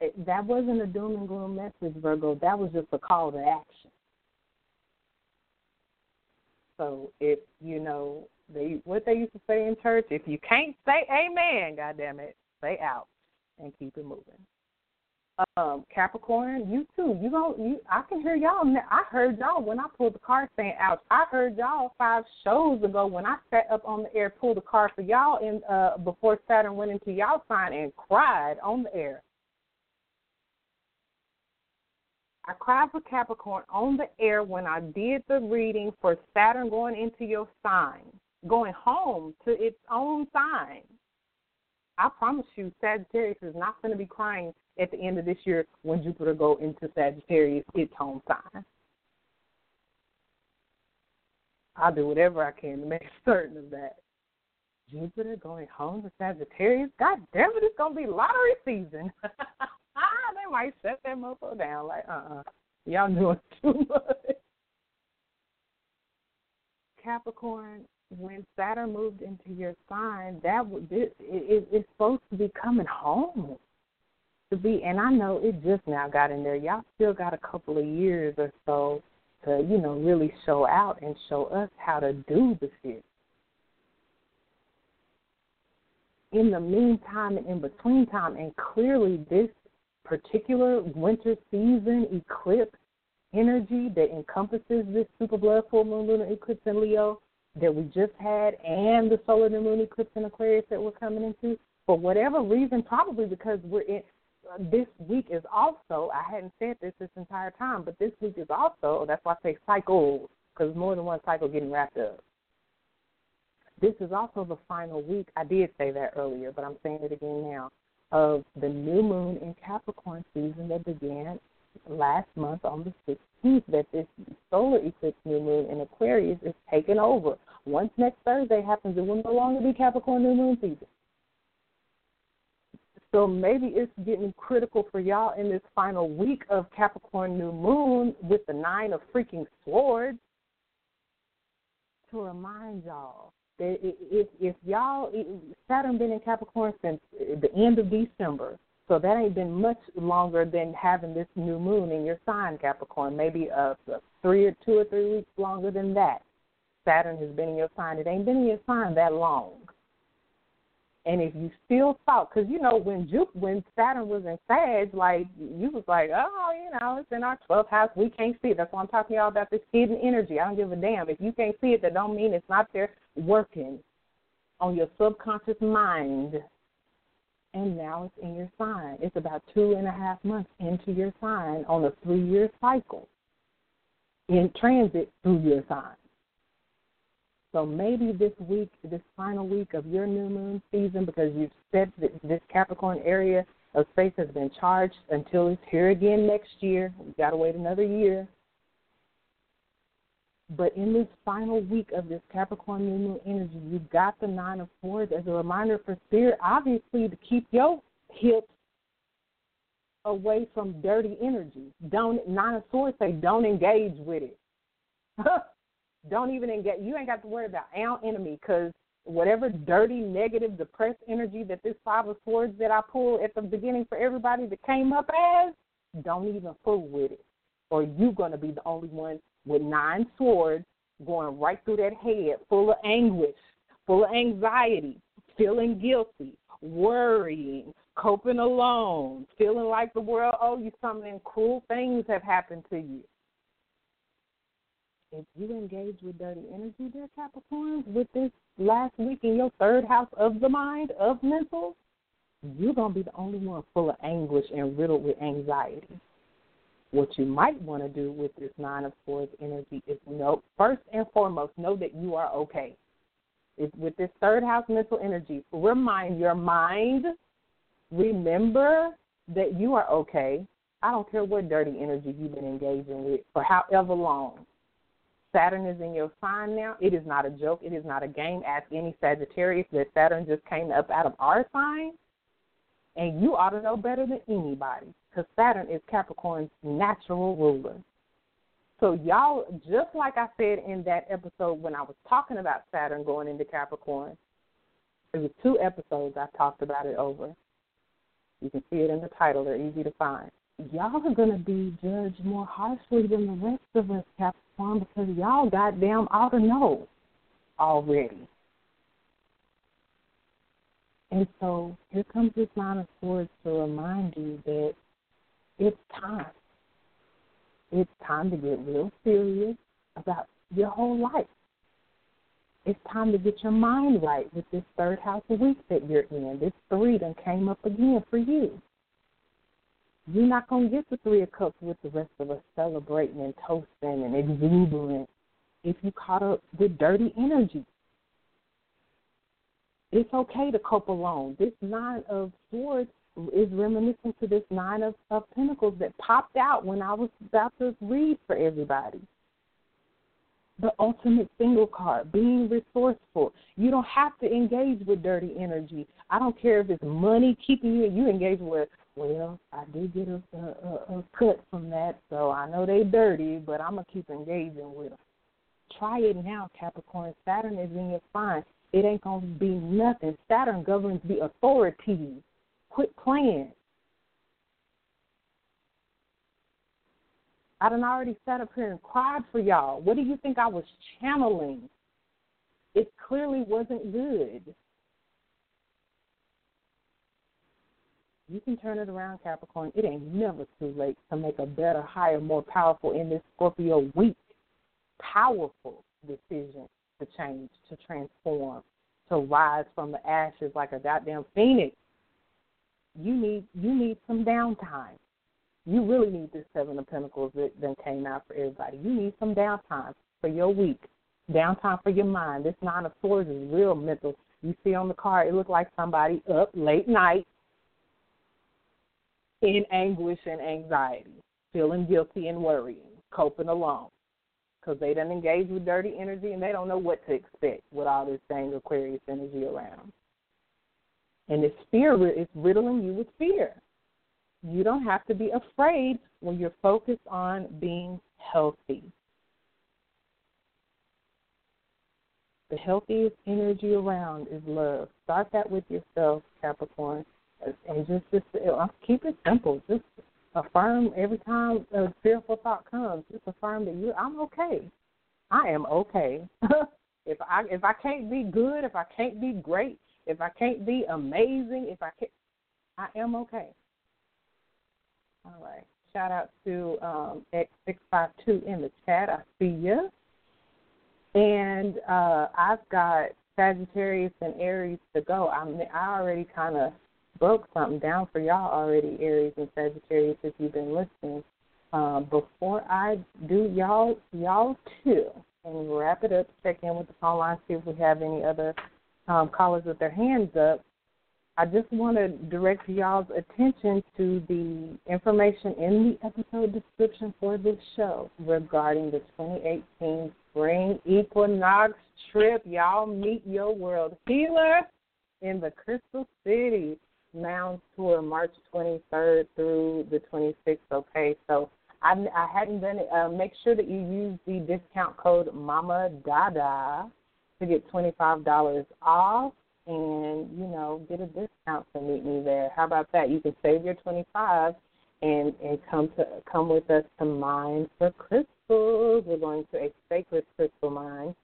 it, that wasn't a doom and gloom message, Virgo. That was just a call to action. So, if you know they what they used to say in church, if you can't say Amen, God damn it, say out and keep it moving. um, Capricorn, you too. You don't. You, I can hear y'all. I heard y'all when I pulled the card saying "ouch." I heard y'all five shows ago when I sat up on the air, pulled the card for y'all, and uh, before Saturn went into y'all sign and cried on the air. I cried for Capricorn on the air when I did the reading for Saturn going into your sign, going home to its own sign. I promise you, Sagittarius is not going to be crying at the end of this year when Jupiter go into Sagittarius, its home sign. I'll do whatever I can to make [laughs] certain of that. Jupiter going home to Sagittarius? God damn it, it's gonna be lottery season. [laughs] they might shut that mofo down like, uh uh-uh. uh, y'all doing [laughs] too much. Capricorn, when Saturn moved into your sign, that would it, it, it's supposed to be coming home to be, and I know it just now got in there. Y'all still got a couple of years or so to, you know, really show out and show us how to do the shit. In the meantime and in between time, and clearly this particular winter season eclipse energy that encompasses this super blood full moon lunar eclipse in Leo that we just had and the solar new moon eclipse in Aquarius that we're coming into, for whatever reason, probably because we're in this week is also, I hadn't said this this entire time, but this week is also, that's why I say cycles, because more than one cycle getting wrapped up. This is also the final week, I did say that earlier, but I'm saying it again now, of the new moon in Capricorn season that began last month on the 16th, that this solar eclipse new moon in Aquarius is taking over. Once next Thursday happens, it will no longer be Capricorn new moon season. So maybe it's getting critical for y'all in this final week of Capricorn new moon with the nine of freaking swords to remind y'all that if if y'all Saturn been in Capricorn since the end of December, so that ain't been much longer than having this new moon in your sign, Capricorn. Maybe a, a three or two or three weeks longer than that. Saturn has been in your sign. It ain't been in your sign that long. And if you still thought, because you know when Jup, when Saturn was in Sag, like you was like, oh, you know, it's in our 12th house, we can't see it. That's why I'm talking to y'all about this hidden energy. I don't give a damn. If you can't see it, that don't mean it's not there working on your subconscious mind. And now it's in your sign. It's about two and a half months into your sign on a three-year cycle in transit through your sign. So maybe this week, this final week of your new moon season, because you've said that this Capricorn area of space has been charged until it's here again next year. We've got to wait another year. But in this final week of this Capricorn new moon energy, you've got the Nine of Swords as a reminder for Spirit, obviously, to keep your hips away from dirty energy. Don't Nine of Swords say don't engage with it. [laughs] Don't even engage. You ain't got to worry about our enemy because whatever dirty, negative, depressed energy that this five of swords that I pulled at the beginning for everybody that came up as, don't even fool with it. Or you're going to be the only one with nine swords going right through that head, full of anguish, full of anxiety, feeling guilty, worrying, coping alone, feeling like the world owes you something cruel things have happened to you if you engage with dirty energy there, Capricorns, with this last week in your third house of the mind, of mental, you're going to be the only one full of anguish and riddled with anxiety. What you might want to do with this Nine of Swords energy is know, first and foremost, know that you are okay. If, with this third house mental energy, remind your mind, remember that you are okay. I don't care what dirty energy you've been engaging with for however long Saturn is in your sign now. It is not a joke. It is not a game. Ask any Sagittarius that Saturn just came up out of our sign, and you ought to know better than anybody because Saturn is Capricorn's natural ruler. So, y'all, just like I said in that episode when I was talking about Saturn going into Capricorn, it was two episodes I talked about it over. You can see it in the title, they're easy to find y'all are going to be judged more harshly than the rest of us, Capricorn, because y'all goddamn ought to know already. And so here comes this Nine of Swords to remind you that It's time. It's time to get real serious about your whole life. It's time to get your mind right with this third house week that you're in. This three done came up again for you. You're not going to get the Three of Cups with the rest of us celebrating and toasting and exuberant if you caught up with dirty energy. It's okay to cope alone. This Nine of Swords is reminiscent to this Nine of, of Pentacles that popped out when I was about to read for everybody. The ultimate single card, being resourceful. You don't have to engage with dirty energy. I don't care if it's money keeping you. You engage with well, I do get a, a, a cut from that, so I know they dirty, but I'm gonna keep engaging with them. Try it now, Capricorn. Saturn is in your sign. It ain't gonna be nothing. Saturn governs the authority. Quit playing. I done already sat up here and cried for y'all. What do you think I was channeling? It clearly wasn't good. You can turn it around, Capricorn. It ain't never too late to make a better, higher, more powerful in this Scorpio week. Powerful decision to change, to transform, to rise from the ashes like a goddamn phoenix. You need you need some downtime. You really need this seven of pentacles that then came out for everybody. You need some downtime for your week. Downtime for your mind. This nine of swords is real mental. You see on the card, it looks like somebody up late night in anguish and anxiety, feeling guilty and worrying, coping alone. Because they don't engage with dirty energy and they don't know what to expect with all this dang Aquarius energy around. And this fear is riddling you with fear. You don't have to be afraid when you're focused on being healthy. The healthiest energy around is love. Start that with yourself, Capricorn and just just uh, keep it simple. Just affirm every time a fearful thought comes. Just affirm that you I'm okay. I am okay. [laughs] if I if I can't be good, if I can't be great, if I can't be amazing, if I can't, I am okay. All right. Shout out to um, X652 in the chat. I see you. And uh, I've got Sagittarius and Aries to go. I I already kind of broke something down for y'all already, Aries and Sagittarius, if you've been listening. Um, before I do y'all y'all too, and wrap it up, check in with the phone line, see if we have any other um, callers with their hands up. I just want to direct y'all's attention to the information in the episode description for this show regarding the 2018 spring equinox trip. Y'all meet your world healer in the Crystal City. Mounds Tour March 23rd through the 26th. Okay, so I, I hadn't done it. Uh, make sure that you use the discount code Mama Dada to get $25 off and you know get a discount to meet me there. How about that? You can save your 25 and and come to come with us to mine for crystals. We're going to a sacred crystal mine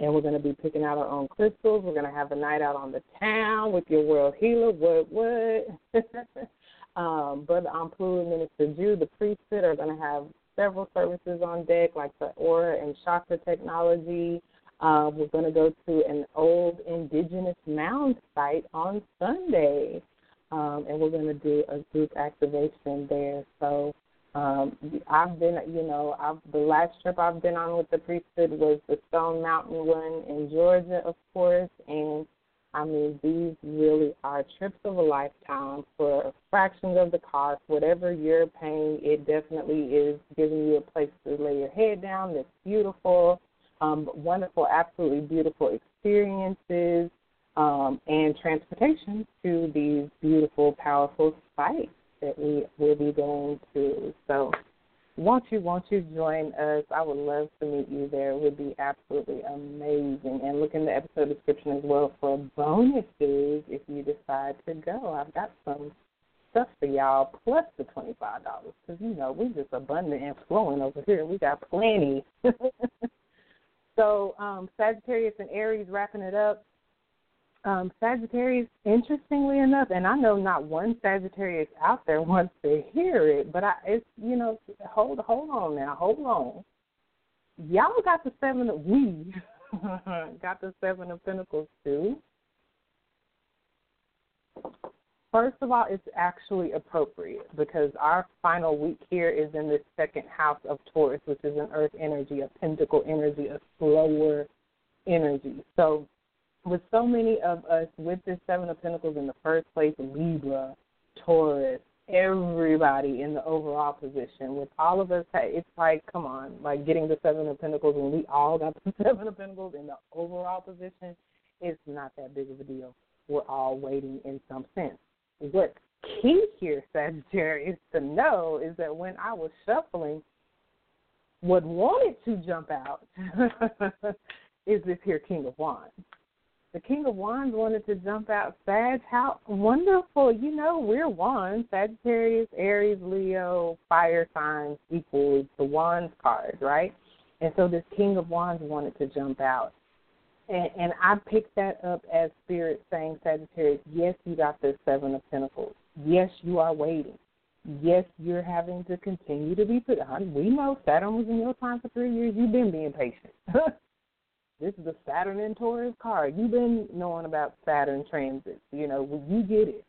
and we're going to be picking out our own crystals. We're going to have a night out on the town with your world healer. What, what? [laughs] um, Brother Amplu and Minister Jude, the priesthood, are going to have several services on deck, like the aura and chakra technology. Uh, we're going to go to an old indigenous mound site on Sunday, um, and we're going to do a group activation there. So um, I've been, you know, I've, the last trip I've been on with the priesthood was the Stone Mountain one in Georgia, of course, and I mean these really are trips of a lifetime for fractions of the cost. Whatever you're paying, it definitely is giving you a place to lay your head down. That's beautiful, um, wonderful, absolutely beautiful experiences, um, and transportation to these beautiful, powerful sites that we will be going to. So, won't you, won't you join us? I would love to meet you there. It would be absolutely amazing. And look in the episode description as well for bonuses if you decide to go. I've got some stuff for y'all plus the $25 because, you know, we're just abundant and flowing over here. We got plenty. [laughs] so, um, Sagittarius and Aries wrapping it up um, Sagittarius, interestingly enough, and I know not one Sagittarius out there [laughs] wants to hear it, but I, it's you know, hold hold on now, hold on. Y'all got the seven of we [laughs] got the seven of Pentacles too. First of all, it's actually appropriate because our final week here is in the second house of Taurus, which is an earth energy, a pentacle energy, a slower energy. So with so many of us with this Seven of Pentacles in the first place, Libra, Taurus, everybody in the overall position. With all of us, it's like, come on, like getting the Seven of Pentacles when we all got the [laughs] Seven of Pentacles in the overall position, it's not that big of a deal. We're all waiting in some sense. What's key here, Sagittarius, to know is that when I was shuffling, what wanted to jump out [laughs] is this here King of Wands the King of Wands wanted to jump out. Sag, how wonderful! You know we're Wands, Sagittarius, Aries, Leo, fire signs equals the Wands card, right? And so this King of Wands wanted to jump out. And, and I picked that up as Spirit saying, Sagittarius, yes, you got the Seven of Pentacles. Yes, you are waiting. Yes, you're having to continue to be put on. We know Saturn was in your time for three years. You've been being patient. [laughs] This is a Saturn and Taurus card. You've been knowing about Saturn transits. You know, you get it.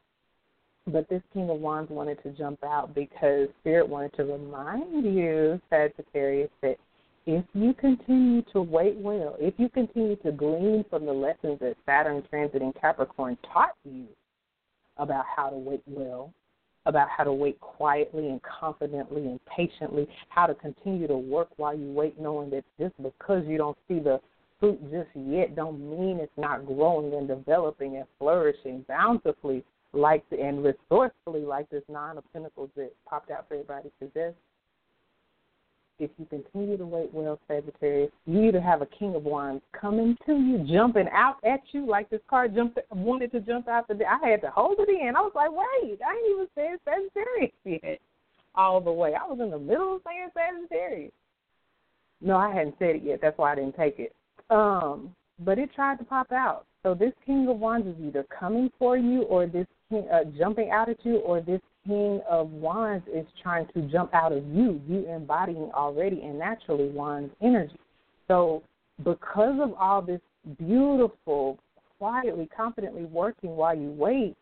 But this King of Wands wanted to jump out because Spirit wanted to remind you, Sagittarius, that if you continue to wait well, if you continue to glean from the lessons that Saturn transit in Capricorn taught you about how to wait well, about how to wait quietly and confidently and patiently, how to continue to work while you wait, knowing that just because you don't see the fruit just yet don't mean it's not growing and developing and flourishing bountifully like the, and resourcefully like this nine of pentacles that popped out for everybody suggests. If you continue to wait well, Sagittarius, you either have a King of Wands coming to you, jumping out at you like this card jumped wanted to jump out the. I had to hold it in. I was like, wait, I ain't even said Sagittarius [laughs] yet, all the way. I was in the middle of saying Sagittarius. No, I hadn't said it yet. That's why I didn't take it. Um, but it tried to pop out. So this King of Wands is either coming for you, or this king, uh, jumping out at you, or this King of Wands is trying to jump out of you. You embodying already and naturally Wands energy. So because of all this beautiful, quietly, confidently working while you wait,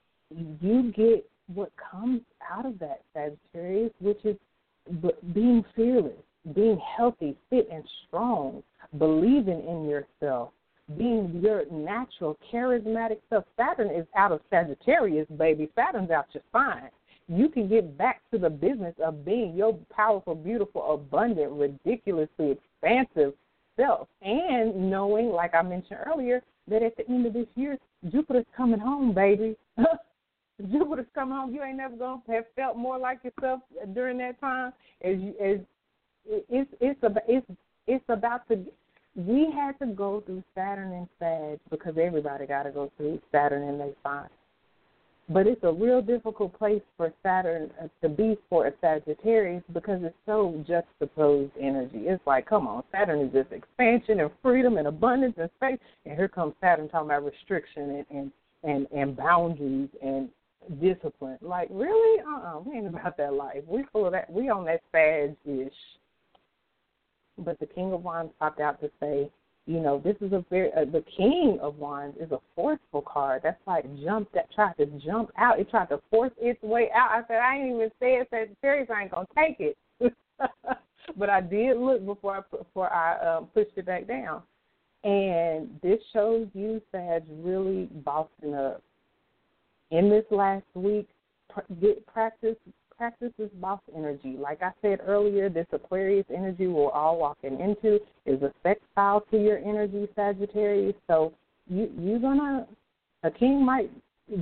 you get what comes out of that Sagittarius, which is being fearless, being healthy, fit, and strong, believing in yourself, being your natural, charismatic self. Saturn is out of Sagittarius, baby. Saturn's out your spine. You can get back to the business of being your powerful, beautiful, abundant, ridiculously expansive self. And knowing, like I mentioned earlier, that at the end of this year, Jupiter's coming home, baby. [laughs] Jupiter's coming home. You ain't never gonna have felt more like yourself during that time as you as it's it's about it's it's about to. We had to go through Saturn and Sag because everybody got to go through Saturn and they fine. But it's a real difficult place for Saturn uh, to be for a Sagittarius because it's so juxtaposed energy. It's like, come on, Saturn is this expansion and freedom and abundance and space, and here comes Saturn talking about restriction and and and, and boundaries and discipline. Like, really? Uh uh-uh, uh we ain't about that life. We full of that. We on that Sag ish but the King of Wands popped out to say, you know, this is a very uh, the King of Wands is a forceful card. That's like jump that tried to jump out. It tried to force its way out. I said I ain't even say said Sagittarius. I ain't gonna take it, [laughs] but I did look before I before I um, pushed it back down. And this shows you, Sag, really bossing up. In this last week, get practice practice this boss energy. Like I said earlier, this Aquarius energy we're all walking into is a sextile to your energy, Sagittarius. So you you're gonna a king might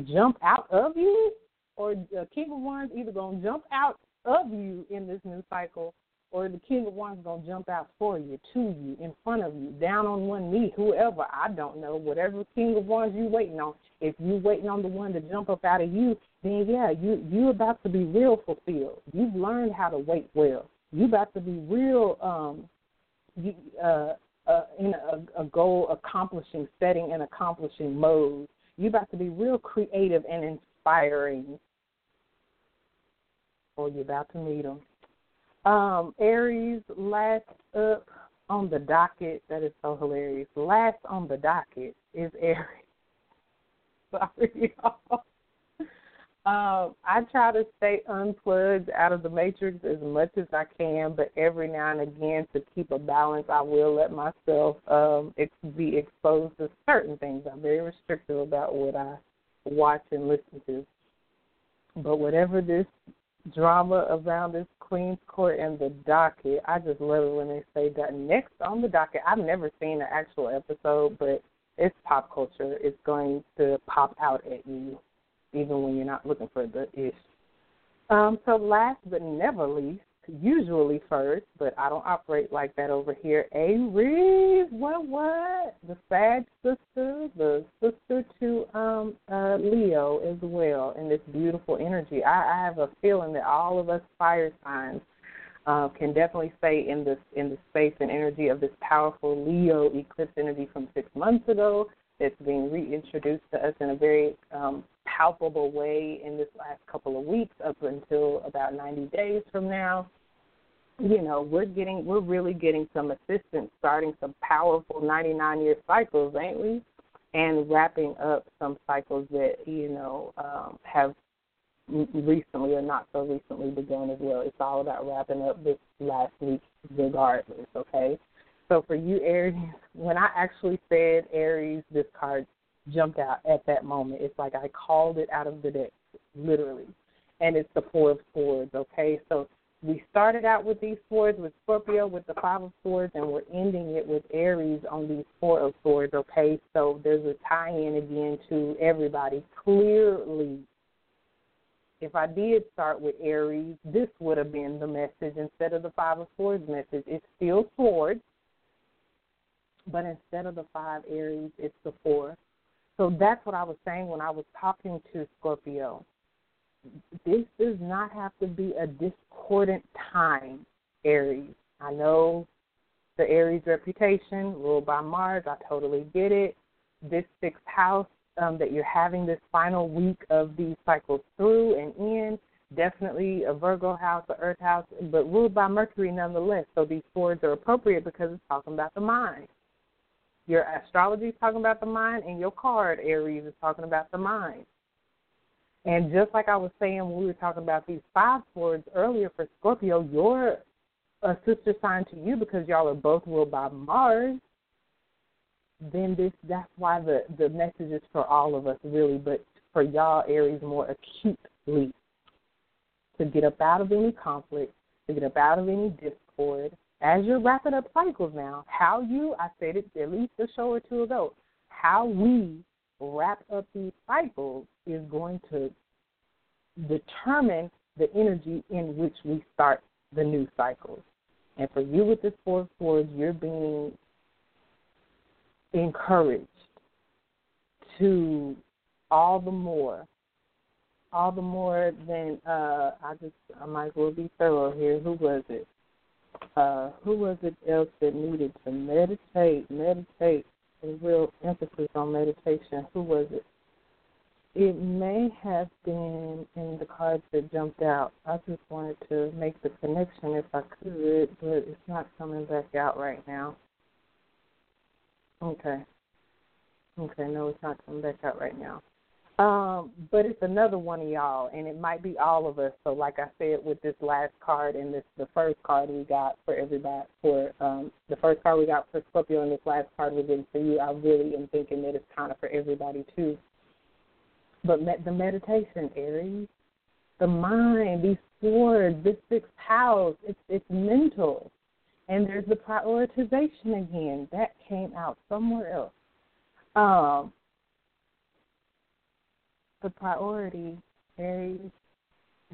jump out of you, or a king of wands either gonna jump out of you in this new cycle, or the king of wands gonna jump out for you, to you, in front of you, down on one knee, whoever I don't know, whatever king of wands you waiting on. If you waiting on the one to jump up out of you, then yeah, you you about to be real fulfilled. You've learned how to wait well. You about to be real um you, uh, uh, in a, a goal accomplishing setting and accomplishing mode. You about to be real creative and inspiring. Or you're about to meet them. Um, Aries, last up on the docket, that is so hilarious. Last on the docket is Aries. [laughs] Sorry, y'all. Um, I try to stay unplugged out of the matrix as much as I can, but every now and again, to keep a balance, I will let myself um, ex- be exposed to certain things. I'm very restrictive about what I watch and listen to. But whatever this drama around this Queen's Court and the docket, I just love it when they say that. Next on the docket, I've never seen an actual episode, but it's pop culture. It's going to pop out at you even when you're not looking for the ish. Um, so last but never least, usually first, but I don't operate like that over here. Aries, what what? The Sag sister, the sister to um uh Leo as well in this beautiful energy. I, I have a feeling that all of us fire signs uh, can definitely stay in this in the space and energy of this powerful Leo eclipse energy from six months ago that's being reintroduced to us in a very um, palpable way in this last couple of weeks up until about 90 days from now. You know, we're getting, we're really getting some assistance, starting some powerful 99 year cycles, ain't we? And wrapping up some cycles that, you know, um, have recently or not so recently begun as well. It's all about wrapping up this last week regardless, okay? So for you, Aries, when I actually said Aries, this card jumped out at that moment. It's like I called it out of the deck, literally. And it's the Four of Swords, okay? So we started out with these swords with Scorpio with the Five of Swords, and we're ending it with Aries on these Four of Swords, okay? So there's a tie in again to everybody. Clearly, if I did start with Aries, this would have been the message instead of the Five of Swords message. It's still swords, but instead of the five Aries, it's the four. So that's what I was saying when I was talking to Scorpio. This does not have to be a discordant time, Aries. I know the Aries reputation, ruled by Mars. I totally get it. This sixth house um, that you're having this final week of these cycles through and in, definitely a Virgo house, a Earth house, but ruled by Mercury nonetheless. So these swords are appropriate because it's talking about the mind. Your astrology is talking about the mind, and your card, Aries, is talking about the mind. And just like I was saying when we were talking about these five swords earlier for Scorpio, you're a sister sign to you because y'all are both ruled by Mars. Then this that's why the the message is for all of us really, but for y'all Aries more acutely to get up out of any conflict, to get up out of any discord, as you're wrapping up cycles now, how you, I said it at least a show or two ago, how we wrap up these cycles is going to determine the energy in which we start the new cycles. And for you with this Four of Swords, you're being encouraged to all the more, all the more than uh, I just I might as well be thorough here. Who was it? Uh, who was it else that needed to meditate, meditate, a real emphasis on meditation? Who was it? It may have been in the cards that jumped out. I just wanted to make the connection if I could, but it's not coming back out right now. Okay. Okay, no, it's not coming back out right now. Um, but it's another one of y'all, and it might be all of us. So, like I said, with this last card and this the first card we got for everybody for um, the first card we got for Scorpio and this last card we're getting for you, I really am thinking that it's kind of for everybody too. But the meditation, Aries, the mind, these swords, this sixth house, it's it's mental, and there's the prioritization again that came out somewhere else. Um, the priority, Aries.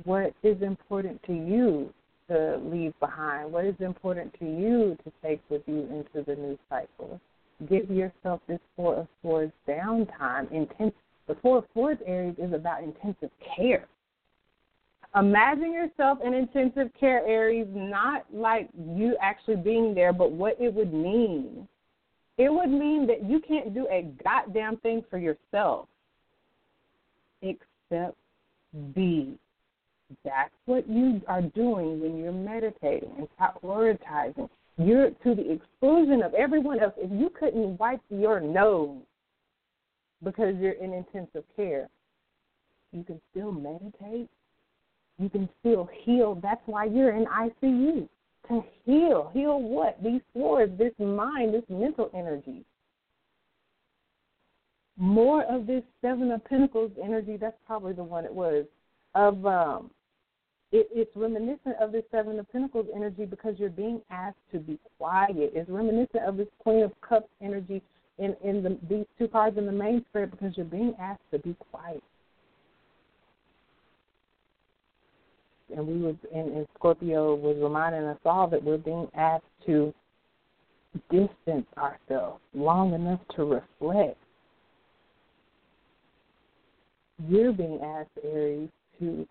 What is important to you to leave behind? What is important to you to take with you into the new cycle? Give yourself this Four of Swords downtime. Intense. The Four of Swords, Aries, is about intensive care. Imagine yourself in intensive care, Aries, not like you actually being there, but what it would mean. It would mean that you can't do a goddamn thing for yourself accept B. That's what you are doing when you're meditating and prioritizing. You're to the exclusion of everyone else. If you couldn't wipe your nose because you're in intensive care, you can still meditate. You can still heal. That's why you're in ICU to heal. Heal what? These floors, this mind, this mental energy. More of this Seven of Pentacles energy, that's probably the one it was, of um, it, it's reminiscent of the Seven of Pentacles energy because you're being asked to be quiet. It's reminiscent of this Queen of Cups energy in in the, these two cards in the main spread because you're being asked to be quiet. And we was in, in Scorpio was reminding us all that we're being asked to distance ourselves long enough to reflect. You're being asked, Aries, to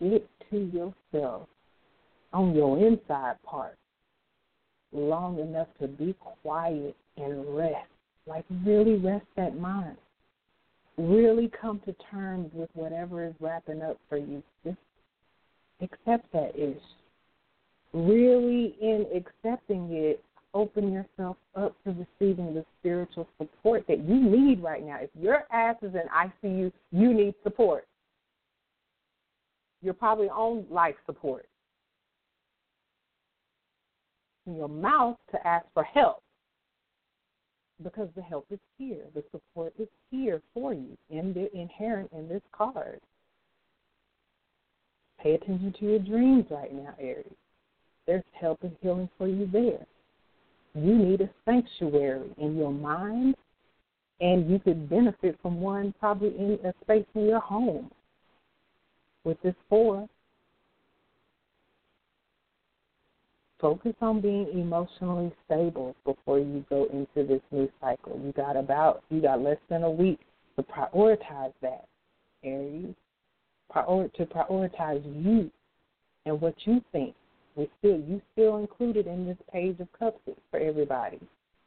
get to yourself on your inside part long enough to be quiet and rest. Like, really rest that mind. Really come to terms with whatever is wrapping up for you. Just accept that ish. Really, in accepting it, open yourself up to receiving the spiritual support that you need right now. If your ass is in ICU, you need support you're probably on life support. In your mouth to ask for help because the help is here. The support is here for you in the inherent in this card. Pay attention to your dreams right now, Aries. There's help and healing for you there. You need a sanctuary in your mind, and you could benefit from one probably in a space in your home with this four, focus on being emotionally stable before you go into this new cycle. You got about you got less than a week to prioritize that, Aries. Prior, to prioritize you and what you think. We still you still included in this page of cups for everybody.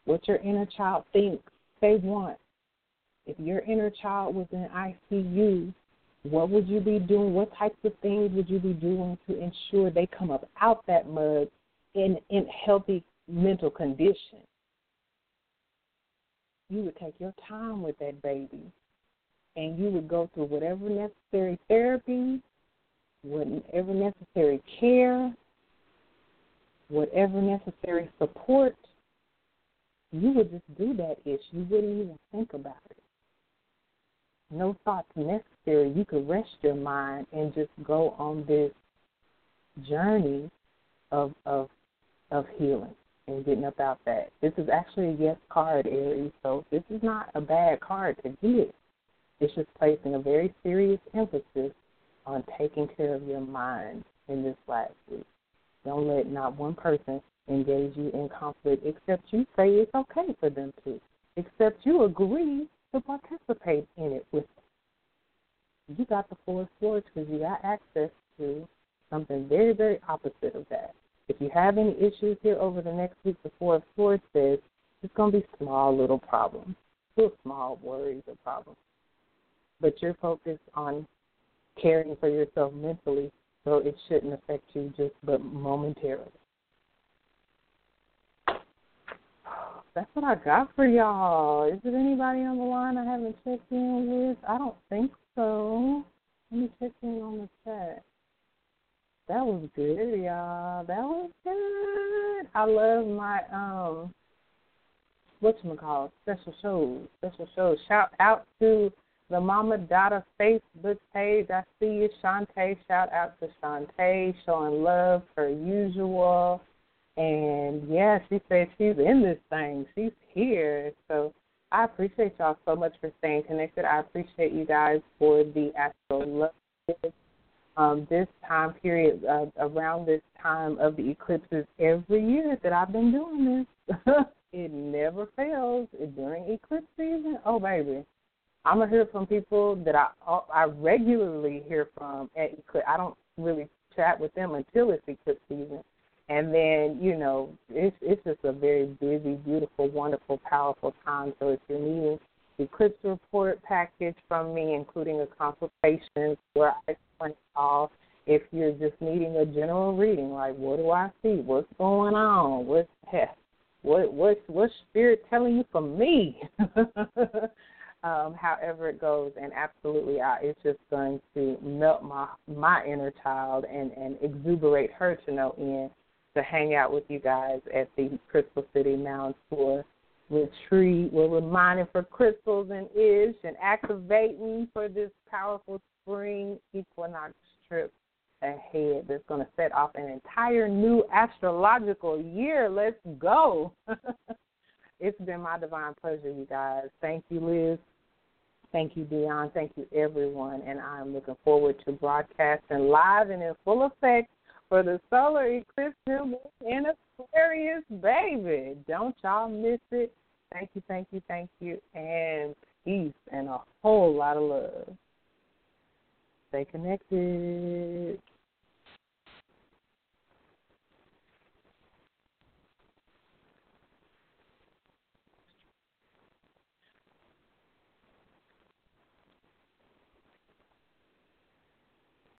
What your inner child thinks they want. If your inner child was in ICU, what would you be doing? What types of things would you be doing to ensure they come up out that mud in in healthy mental condition? You would take your time with that baby, and you would go through whatever necessary therapy, whatever necessary care, whatever necessary support. You would just do that ish. You wouldn't even think about it no thoughts necessary. You could rest your mind and just go on this journey of of of healing and getting about that. This is actually a yes card, Aries, so this is not a bad card to get. It's just placing a very serious emphasis on taking care of your mind in this last week. Don't let not one person engage you in conflict except you say it's okay for them to. Except you agree to participate in it with them. You got the Four of Swords because you got access to something very, very opposite of that. If you have any issues here over the next week, the Four of Swords says it's going to be small little problems, little small worries or problems. But you're focused on caring for yourself mentally, so it shouldn't affect you just but momentarily. that's what I got for y'all. Is there anybody on the line I haven't checked in with? I don't think so. Let me check in on the chat. That was good, y'all. That was good. I love my um what you call special shows. Special shows. Shout out to the Mama Dada Facebook page. I see you, Shantae. Shout out to Shantae showing love per usual. And yeah, she said she's in this thing. She's here. So I appreciate y'all so much for staying connected. I appreciate you guys for the astro love. Um, this time period, uh, around this time of the eclipses, every year that I've been doing this, [laughs] it never fails during eclipse season. Oh, baby. I'm gonna hear from people that I I regularly hear from at eclipse. I don't really chat with them until it's eclipse season, and then you know it's it's just a very busy, beautiful, wonderful, powerful time. So if you're needing eclipse report package from me, including a consultation where I explain all. If you're just needing a general reading, like what do I see? What's going on? What's what what's what's spirit telling you from me? [laughs] um, however it goes, and absolutely, I, it's just going to melt my my inner child and and exuberate her to no end to hang out with you guys at the Crystal City Mound Tour retreat. Where We're mining for crystals and ish and activating for this powerful spring equinox trip ahead that's going to set off an entire new astrological year. Let's go. [laughs] it's been my divine pleasure, you guys. Thank you, Liz. Thank you, Dion. Thank you, everyone. And I'm looking forward to broadcasting live and in full effect for the solar eclipse new moon in Aquarius, baby. Don't y'all miss it. Thank you, thank you, thank you, and peace and a whole lot of love. Stay connected.